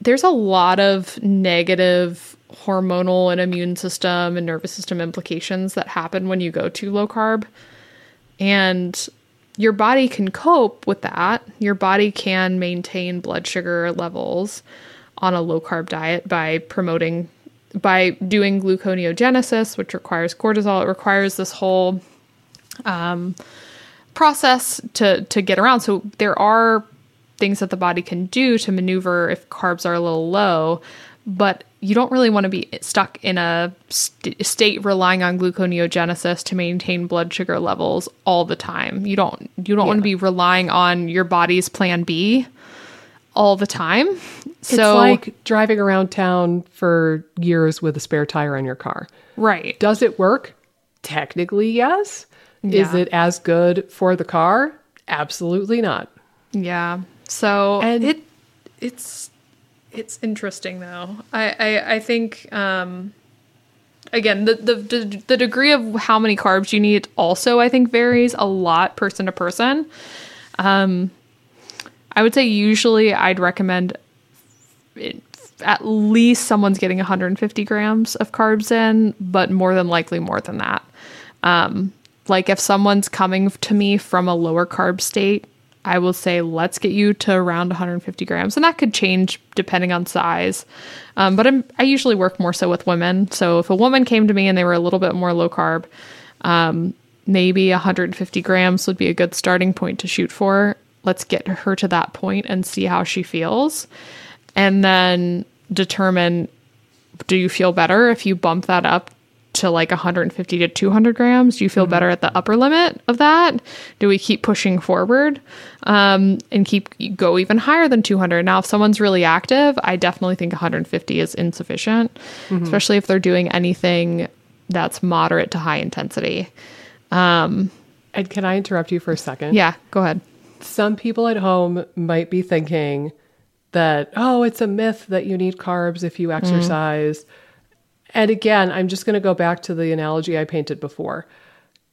there's a lot of negative hormonal and immune system and nervous system implications that happen when you go to low carb. And your body can cope with that. Your body can maintain blood sugar levels on a low carb diet by promoting by doing gluconeogenesis, which requires cortisol. It requires this whole um, process to to get around. So there are things that the body can do to maneuver if carbs are a little low, but you don't really want to be stuck in a st- state relying on gluconeogenesis to maintain blood sugar levels all the time. You don't you don't yeah. want to be relying on your body's plan B all the time. So it's like driving around town for years with a spare tire on your car. Right. Does it work? Technically, yes. Yeah. Is it as good for the car? Absolutely not. Yeah. So and it it's it's interesting though. I I, I think um again the, the the degree of how many carbs you need also I think varies a lot person to person. Um I would say usually I'd recommend it, at least someone's getting 150 grams of carbs in, but more than likely more than that. Um, like if someone's coming to me from a lower carb state, I will say, let's get you to around 150 grams. And that could change depending on size. Um, but I'm, I usually work more so with women. So if a woman came to me and they were a little bit more low carb, um, maybe 150 grams would be a good starting point to shoot for let's get her to that point and see how she feels. And then determine do you feel better if you bump that up to like 150 to 200 grams? Do you feel mm-hmm. better at the upper limit of that? Do we keep pushing forward um, and keep go even higher than 200? Now, if someone's really active, I definitely think 150 is insufficient, mm-hmm. especially if they're doing anything that's moderate to high intensity. Um, and can I interrupt you for a second? Yeah, go ahead some people at home might be thinking that, oh, it's a myth that you need carbs if you exercise. Mm-hmm. And again, I'm just going to go back to the analogy I painted before.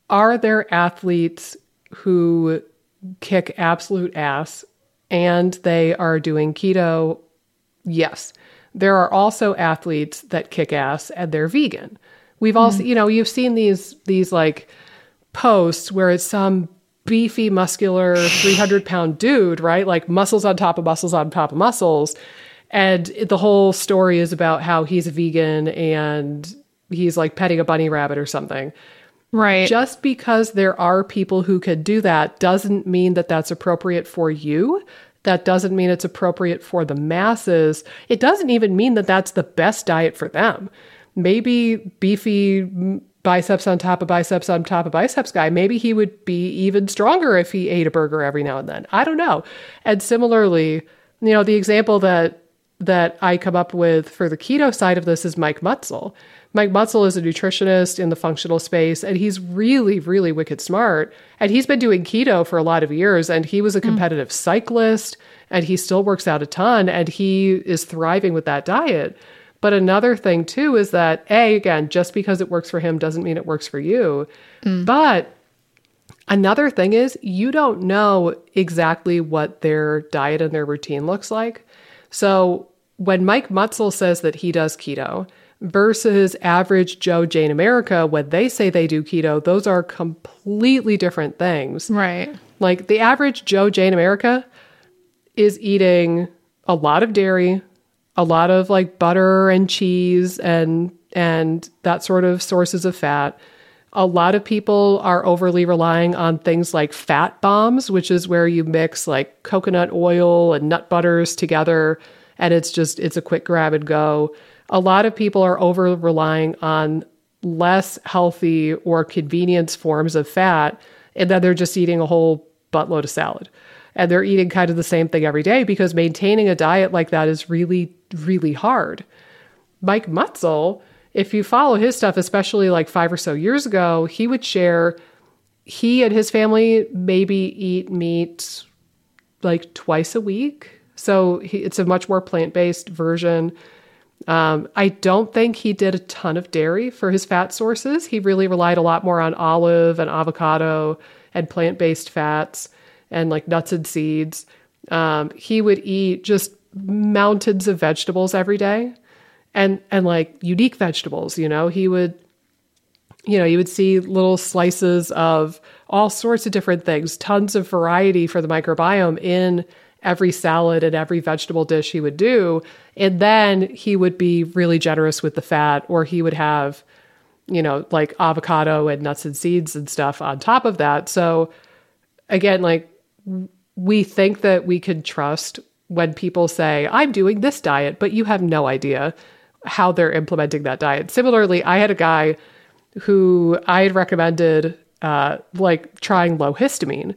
Are there athletes who kick absolute ass and they are doing keto? Yes. There are also athletes that kick ass and they're vegan. We've also, mm-hmm. you know, you've seen these these like posts where it's some beefy, muscular, 300 pound dude, right? Like muscles on top of muscles on top of muscles. And the whole story is about how he's a vegan and he's like petting a bunny rabbit or something. Right. Just because there are people who could do that doesn't mean that that's appropriate for you. That doesn't mean it's appropriate for the masses. It doesn't even mean that that's the best diet for them. Maybe beefy biceps on top of biceps on top of biceps guy, maybe he would be even stronger if he ate a burger every now and then. I don't know. And similarly, you know, the example that that I come up with for the keto side of this is Mike Mutzel. Mike Mutzel is a nutritionist in the functional space, and he's really, really wicked smart. And he's been doing keto for a lot of years, and he was a hmm. competitive mm. cyclist, and he still works out a ton, and he is thriving with that diet. But another thing too is that A, again, just because it works for him doesn't mean it works for you. Mm. But another thing is you don't know exactly what their diet and their routine looks like. So when Mike Mutzel says that he does keto versus average Joe Jane America, when they say they do keto, those are completely different things. Right. Like the average Joe Jane America is eating a lot of dairy, a lot of like butter and cheese and and that sort of sources of fat. A lot of people are overly relying on things like fat bombs, which is where you mix like coconut oil and nut butters together and it's just it's a quick grab and go. A lot of people are over relying on less healthy or convenience forms of fat and then they're just eating a whole buttload of salad and they're eating kind of the same thing every day because maintaining a diet like that is really, really hard. Mike Mutzel, if you follow his stuff, especially like five or so years ago, he would share he and his family maybe eat meat like twice a week. So he, it's a much more plant based version. Um, I don't think he did a ton of dairy for his fat sources. He really relied a lot more on olive and avocado and plant based fats and like nuts and seeds. Um, he would eat just mountains of vegetables every day and and like unique vegetables you know he would you know you would see little slices of all sorts of different things tons of variety for the microbiome in every salad and every vegetable dish he would do. And then he would be really generous with the fat, or he would have, you know, like avocado and nuts and seeds and stuff on top of that. So, again, like we think that we can trust when people say, I'm doing this diet, but you have no idea how they're implementing that diet. Similarly, I had a guy who I had recommended uh, like trying low histamine.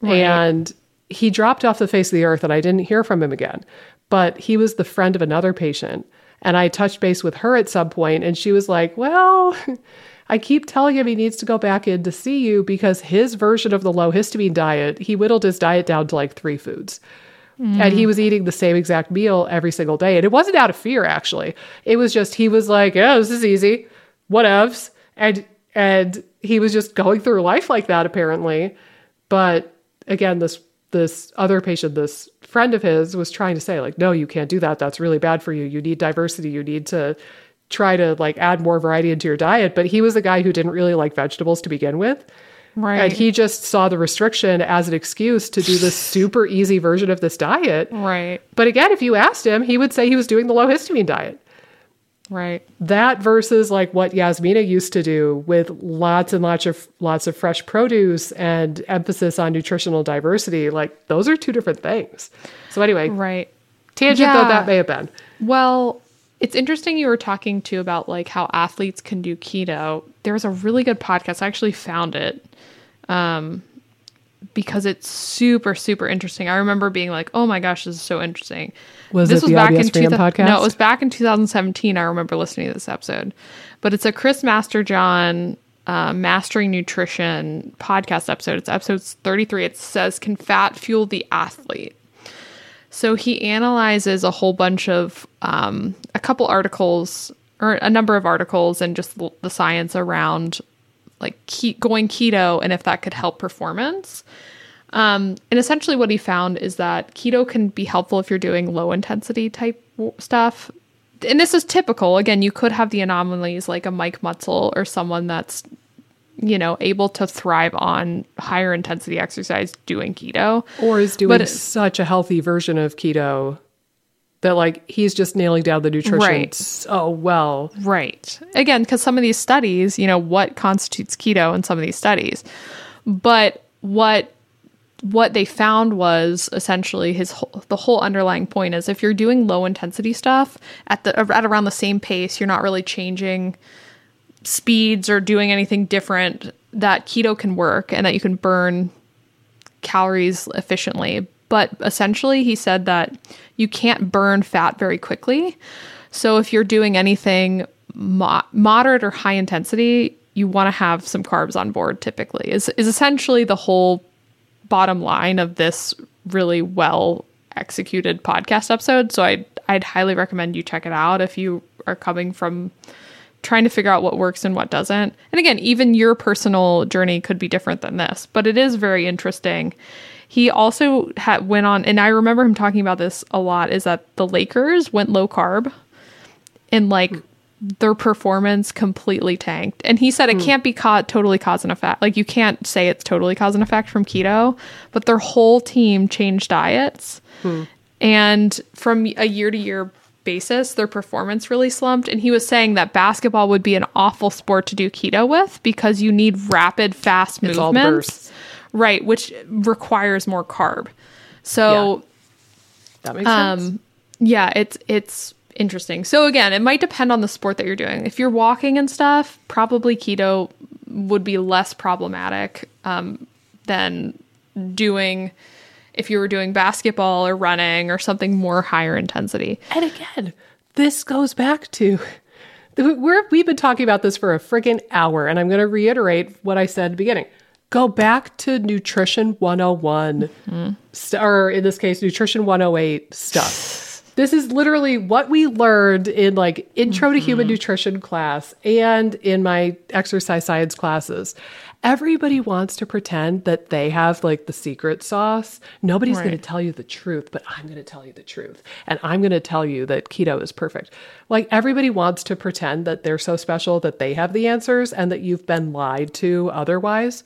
Right. And he dropped off the face of the earth and I didn't hear from him again. But he was the friend of another patient. And I touched base with her at some point and she was like, Well, I keep telling him he needs to go back in to see you because his version of the low histamine diet, he whittled his diet down to like three foods. Mm. And he was eating the same exact meal every single day. And it wasn't out of fear, actually. It was just, he was like, yeah, this is easy. Whatevs. And, and he was just going through life like that, apparently. But again, this, this other patient, this friend of his was trying to say like, no, you can't do that. That's really bad for you. You need diversity. You need to try to like add more variety into your diet. But he was a guy who didn't really like vegetables to begin with. Right. And he just saw the restriction as an excuse to do this super easy version of this diet. Right. But again, if you asked him, he would say he was doing the low histamine diet. Right. That versus like what Yasmina used to do with lots and lots of lots of fresh produce and emphasis on nutritional diversity, like those are two different things. So anyway, right. Tangent yeah. though that may have been. Well, it's interesting you were talking too about like how athletes can do keto. There's a really good podcast. I actually found it um, because it's super super interesting. I remember being like, "Oh my gosh, this is so interesting." Was this was back in two podcast? No, it was back in 2017. I remember listening to this episode, but it's a Chris Masterjohn uh, Mastering Nutrition podcast episode. It's episode 33. It says, "Can fat fuel the athlete?" So he analyzes a whole bunch of um, a couple articles or a number of articles and just the science around like ke- going keto and if that could help performance. Um, and essentially, what he found is that keto can be helpful if you're doing low intensity type stuff. And this is typical. Again, you could have the anomalies like a Mike Mutzel or someone that's, you know, able to thrive on higher intensity exercise doing keto. Or is doing but, such a healthy version of keto that like he's just nailing down the nutrition right. so well. Right. Again, because some of these studies, you know, what constitutes keto in some of these studies. But what what they found was essentially his whole, the whole underlying point is if you're doing low intensity stuff at the at around the same pace, you're not really changing speeds or doing anything different that keto can work and that you can burn calories efficiently but essentially, he said that you can't burn fat very quickly. So if you're doing anything mo- moderate or high intensity, you want to have some carbs on board typically, is, is essentially the whole bottom line of this really well executed podcast episode. So I'd, I'd highly recommend you check it out if you are coming from trying to figure out what works and what doesn't. And again, even your personal journey could be different than this, but it is very interesting. He also had went on, and I remember him talking about this a lot. Is that the Lakers went low carb, and like their performance completely tanked. And he said it mm. can't be caught totally cause and effect. Like you can't say it's totally cause and effect from keto, but their whole team changed diets, mm. and from a year to year basis, their performance really slumped. And he was saying that basketball would be an awful sport to do keto with because you need rapid, fast it's movements. Right, which requires more carb. So yeah. that makes um, sense. Yeah, it's it's interesting. So again, it might depend on the sport that you're doing. If you're walking and stuff, probably keto would be less problematic um, than doing if you were doing basketball or running or something more higher intensity. And again, this goes back to we're, we've been talking about this for a friggin' hour, and I'm going to reiterate what I said at the beginning go back to nutrition 101 mm-hmm. st- or in this case nutrition 108 stuff this is literally what we learned in like intro mm-hmm. to human mm-hmm. nutrition class and in my exercise science classes everybody wants to pretend that they have like the secret sauce. Nobody's right. going to tell you the truth, but I'm going to tell you the truth. And I'm going to tell you that keto is perfect. Like everybody wants to pretend that they're so special that they have the answers and that you've been lied to otherwise.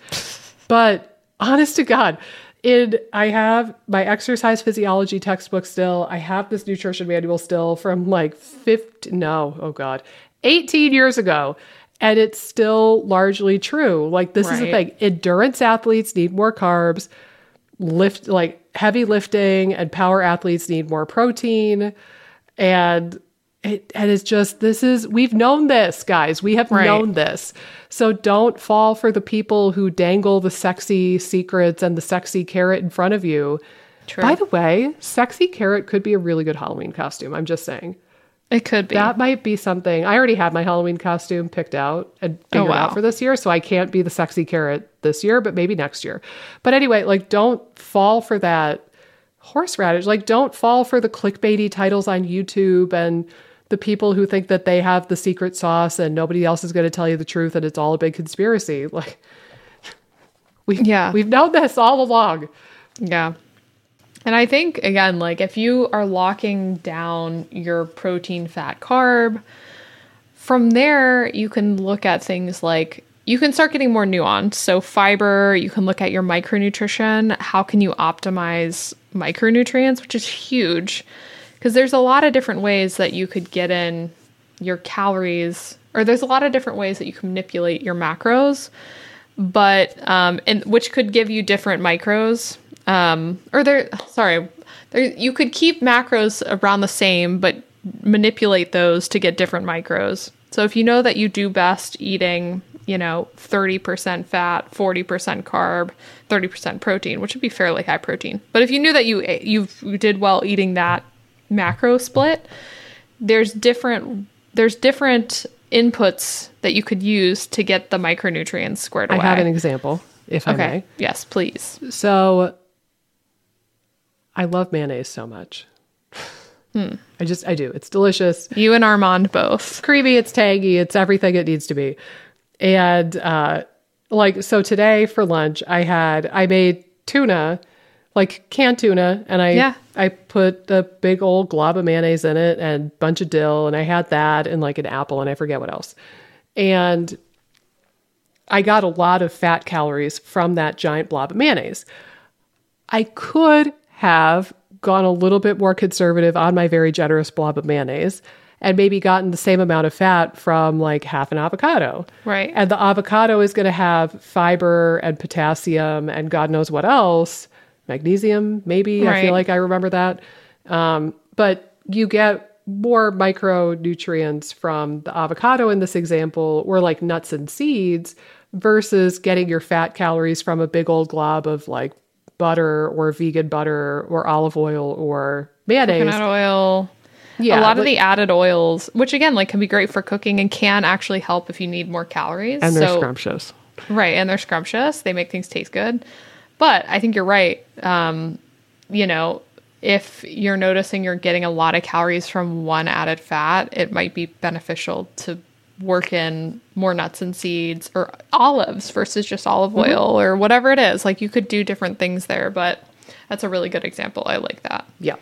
But honest to God, in I have my exercise physiology textbook still. I have this nutrition manual still from like 50 no, oh god, 18 years ago. And it's still largely true. Like this is the thing. Endurance athletes need more carbs. Lift like heavy lifting and power athletes need more protein. And it and it's just this is we've known this, guys. We have Right. known this. So don't fall for the people who dangle the sexy secrets and the sexy carrot in front of you. True. By the way, sexy carrot could be a really good Halloween costume. I'm just saying. It could be. That might be something. I already had my Halloween costume picked out and oh, figured Oh, wow. out for this year, so I can't be the sexy carrot this year, but maybe next year. But anyway, like don't fall for that horseradish. Like don't fall for the clickbaity titles on YouTube and the people who think that they have the secret sauce and nobody else is going to tell you the truth and it's all a big conspiracy. Like we Yeah. we've known this all along. Yeah. And I think, again, like if you are locking down your protein, fat, carb, from there, you can look at things like you can start getting more nuanced. So, fiber, you can look at your micronutrition. How can you optimize micronutrients, which is huge because there's a lot of different ways that you could get in your calories, or there's a lot of different ways that you can manipulate your macros but um and which could give you different micros um or there sorry there you could keep macros around the same but manipulate those to get different micros so if you know that you do best eating you know 30% fat 40% carb 30% protein which would be fairly high protein but if you knew that you you did well eating that macro split there's different there's different inputs that you could use to get the micronutrients squared away. I have an example, if I okay. may. Yes, please. So I love mayonnaise so much. I just I do. It's delicious. You and Armand both. It's creamy, it's tangy, it's everything it needs to be. And uh like so today for lunch I had I made tuna, like canned tuna, and I Yeah. I put a big old glob of mayonnaise in it and a bunch of dill and I had that and like an apple and I forget what else. And I got a lot of fat calories from that giant blob of mayonnaise. I could have gone a little bit more conservative on my very generous blob of mayonnaise and maybe gotten the same amount of fat from like half an avocado. Right. And the avocado is going to have fiber and potassium and God knows what else. Magnesium, maybe. I feel like I remember that. Um, but you get more micronutrients from the avocado in this example, or like nuts and seeds, versus getting your fat calories from a big old glob of like butter or vegan butter or olive oil or mayonnaise. Coconut oil. Yeah, a lot of the added oils, which again, like can be great for cooking and can actually help if you need more calories. and they're So- scrumptious. Right, and they're scrumptious. They make things taste good. But I think you're right. Um, you know, if you're noticing you're getting a lot of calories from one added fat, it might be beneficial to work in more nuts and seeds or olives versus just olive Mm-hmm. oil or whatever it is. Like you could do different things there, but that's a really good example. I like that. Yeah.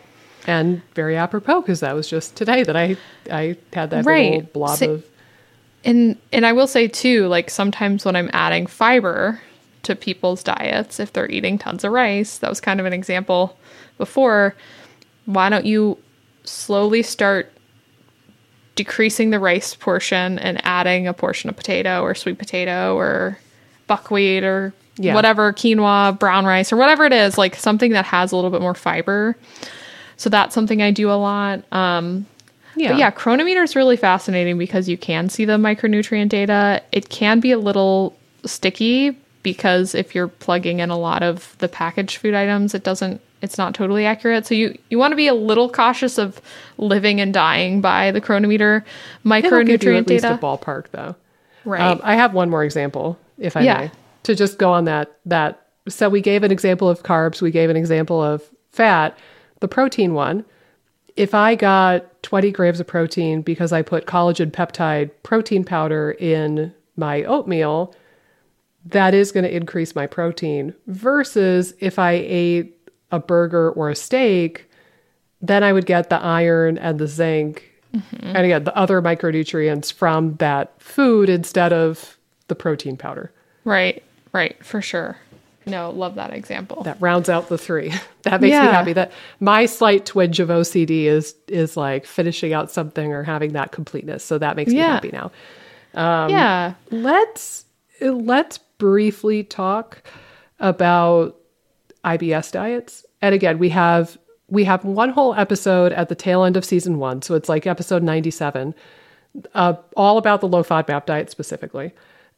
And very apropos because that was just today that I I had that Right. little blob So- of And and I will say too, like sometimes when I'm adding fiber to people's diets, if they're eating tons of rice, that was kind of an example before. Why don't you slowly start decreasing the rice portion and adding a portion of potato or sweet potato or buckwheat or Yeah. whatever quinoa, brown rice or whatever it is, like something that has a little bit more fiber. So that's something I do a lot. Um, yeah. but yeah, Cronometer is really fascinating because you can see the micronutrient data. It can be a little sticky because if you're plugging in a lot of the packaged food items, it doesn't it's not totally accurate. So you you want to be a little cautious of living and dying by the Cronometer It'll give you micronutrient at least data. a ballpark though. right. Um, I have one more example, if I Yeah. may, to just go on that. That so we gave an example of carbs, we gave an example of fat. The protein one, if I got 20 grams of protein because I put collagen peptide protein powder in my oatmeal, that is going to increase my protein. Versus if I ate a burger or a steak, then I would get the iron and the zinc and again the other micronutrients from that food instead of the protein powder. right. Right, for sure. No, love that example. that rounds out the three. That makes me happy. That my slight twinge of OCD is is like finishing out something or having that completeness. So that makes me happy now. Um, yeah. Let's let's briefly talk about IBS diets. And again, we have we have one whole episode at the tail end of season one, so it's like episode ninety seven, uh, all about the low FODMAP diet specifically.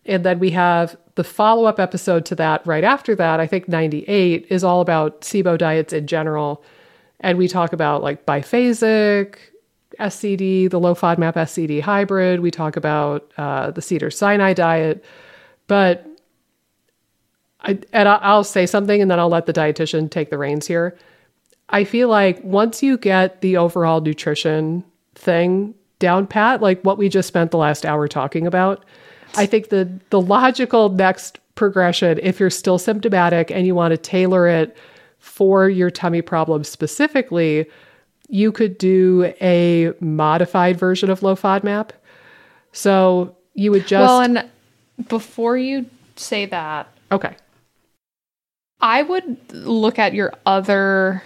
And then we have the follow up episode to that right after that. I think ninety eight is all about SIBO diets in general, and we talk about like biphasic, SCD, the low FODMAP SCD hybrid. We talk about uh, the Cedars-Sinai diet, but I and I'll say something and then I'll let the dietitian take the reins here. I feel like once you get the overall nutrition thing down pat, like what we just spent the last hour talking about, I think the the logical next progression, if you're still symptomatic and you want to tailor it for your tummy problem specifically, you could do a modified version of low FODMAP. So you would just Well, and before you say that, okay. I would look at your other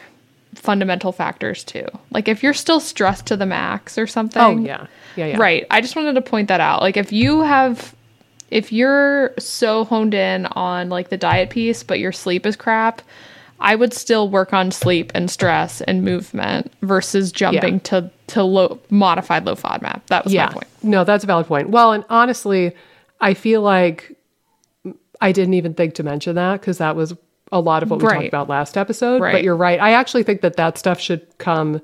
fundamental factors too. Like if you're still stressed to the max or something. Oh yeah, yeah, yeah. Right. I just wanted to point that out. Like if you have if you're so honed in on like the diet piece but your sleep is crap, I would still work on sleep and stress and movement versus jumping Yeah. to to low modified low FODMAP. That was yeah. my point. No, that's a valid point. Well, and honestly, I feel like I didn't even think to mention that because that was a lot of what we talked about last episode. But you're right. I actually think that that stuff should come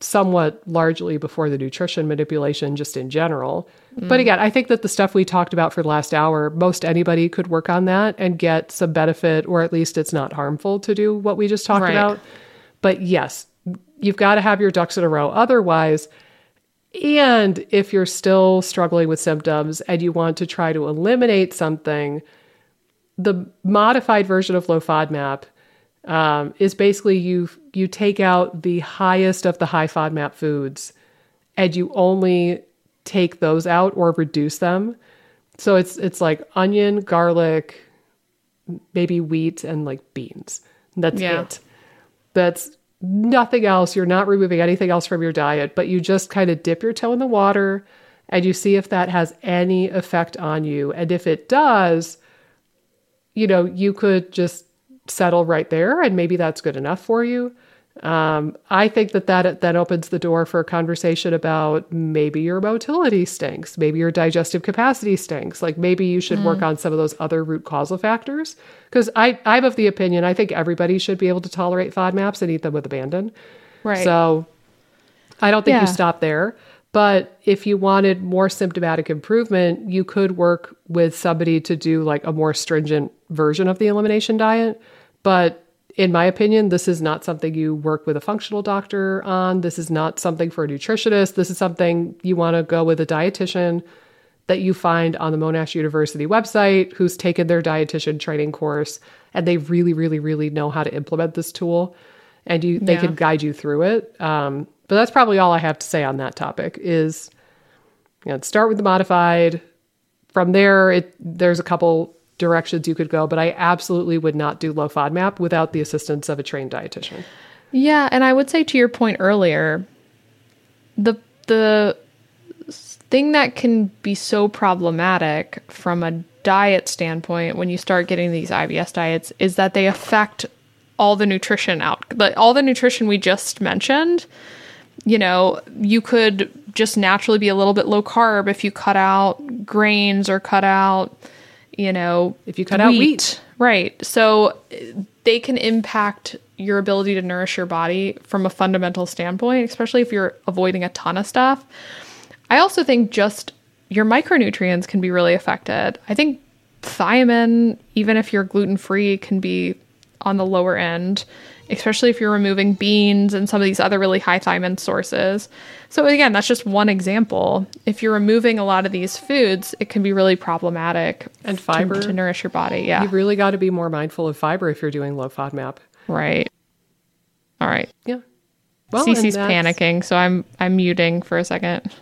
somewhat largely before the nutrition manipulation just in general. But again, I think that the stuff we talked about for the last hour, most anybody could work on that and get some benefit or at least it's not harmful to do what we just talked Right. about. But yes, you've got to have your ducks in a row otherwise and if you're still struggling with symptoms and you want to try to eliminate something, the modified version of low FODMAP um, is basically you you take out the highest of the high FODMAP foods and you only take those out or reduce them. So it's it's like onion, garlic, maybe wheat, and like beans. That's Yeah. it. That's nothing else. You're not removing anything else from your diet, but you just kind of dip your toe in the water and you see if that has any effect on you. And if it does, you know, you could just settle right there and maybe that's good enough for you. Um, I think that that then opens the door for a conversation about maybe your motility stinks, maybe your digestive capacity stinks. Like maybe you should work on some of those other root causal factors. Because I, I'm of the opinion I think everybody should be able to tolerate FODMAPs and eat them with abandon. Right. So I don't think Yeah. you stop there. But if you wanted more symptomatic improvement, you could work with somebody to do like a more stringent version of the elimination diet. But in my opinion, this is not something you work with a functional doctor on. This is not something for a nutritionist. This is something you want to go with a dietitian that you find on the Monash University website who's taken their dietitian training course and they really, really, really know how to implement this tool and you they Yeah. can guide you through it. Um, but that's probably all I have to say on that topic is you know, start with the modified. From there, it there's a couple directions you could go, but I absolutely would not do low FODMAP without the assistance of a trained dietitian. Yeah, and I would say to your point earlier, the the thing that can be so problematic from a diet standpoint when you start getting these IBS diets is that they affect all the nutrition out like all the nutrition we just mentioned. You know, you could just naturally be a little bit low carb if you cut out grains or cut out, you know, If you cut out wheat. Right. So they can impact your ability to nourish your body from a fundamental standpoint, especially if you're avoiding a ton of stuff. I also think just your micronutrients can be really affected. I think thiamine, even if you're gluten free, can be on the lower end, especially if you're removing beans and some of these other really high thiamine sources. So, again, that's just one example. If you're removing a lot of these foods, it can be really problematic And fiber. to, nourish your body. Yeah. You've really got to be more mindful of fiber if you're doing low FODMAP. Right. All right. Yeah. Well, Cece's panicking, so I'm I'm muting for a second.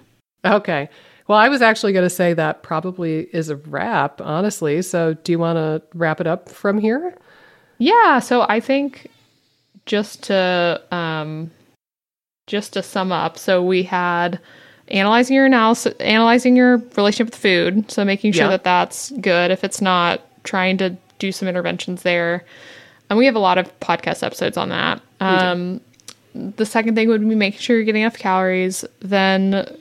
Okay. Well, I was actually going to say that probably is a wrap, honestly. So, do you want to wrap it up from here? Yeah, so I think just to um just to sum up, so we had analyzing your analysis analyzing your relationship with food, so making sure Yeah. that that's good. If it's not, trying to do some interventions there. And we have a lot of podcast episodes on that. Um the second thing would be making sure you're getting enough calories, then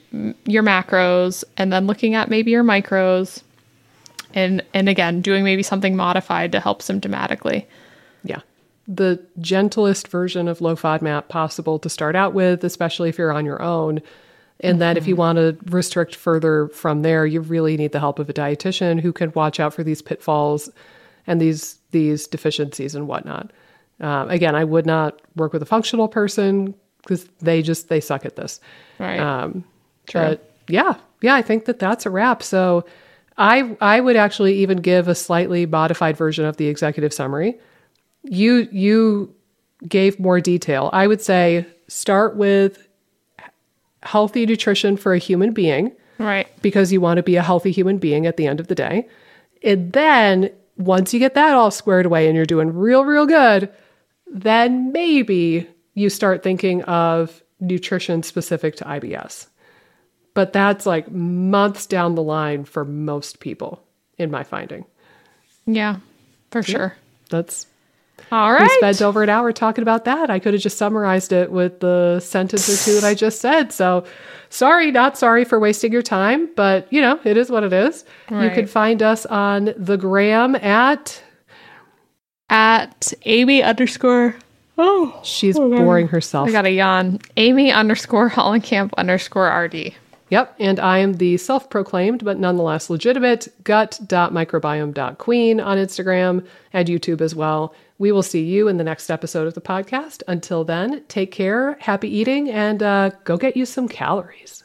your macros, and then looking at maybe your micros. And and again, doing maybe something modified to help symptomatically. The gentlest version of low FODMAP possible to start out with, especially if you're on your own. And then if you want to restrict further from there, you really need the help of a dietitian who can watch out for these pitfalls and these these deficiencies and whatnot. Um, again, I would not work with a functional person because they just they suck at this. Right. Um, True. But yeah, yeah, I think that that's a wrap. So I I would actually even give a slightly modified version of the executive summary. You you gave more detail. I would say start with healthy nutrition for a human being right. because you want to be a healthy human being at the end of the day. And then once you get that all squared away and you're doing real, real good, then maybe you start thinking of nutrition specific to IBS. But that's like months down the line for most people, in my finding. Yeah, for sure. That's All we spent over an hour talking about that. I could have just summarized it with the sentence or two that I just said. So sorry, not sorry for wasting your time, but you know, it is what it is. You can find us on the gram at At Amy underscore. Oh, she's oh, boring herself. I got a yawn. Amy underscore Hollenkamp underscore RD. Yep, and I am the self-proclaimed but nonetheless legitimate gut.microbiome.queen on Instagram and YouTube as well. We will see you in the next episode of the podcast. Until then, take care, happy eating, and uh, go get you some calories.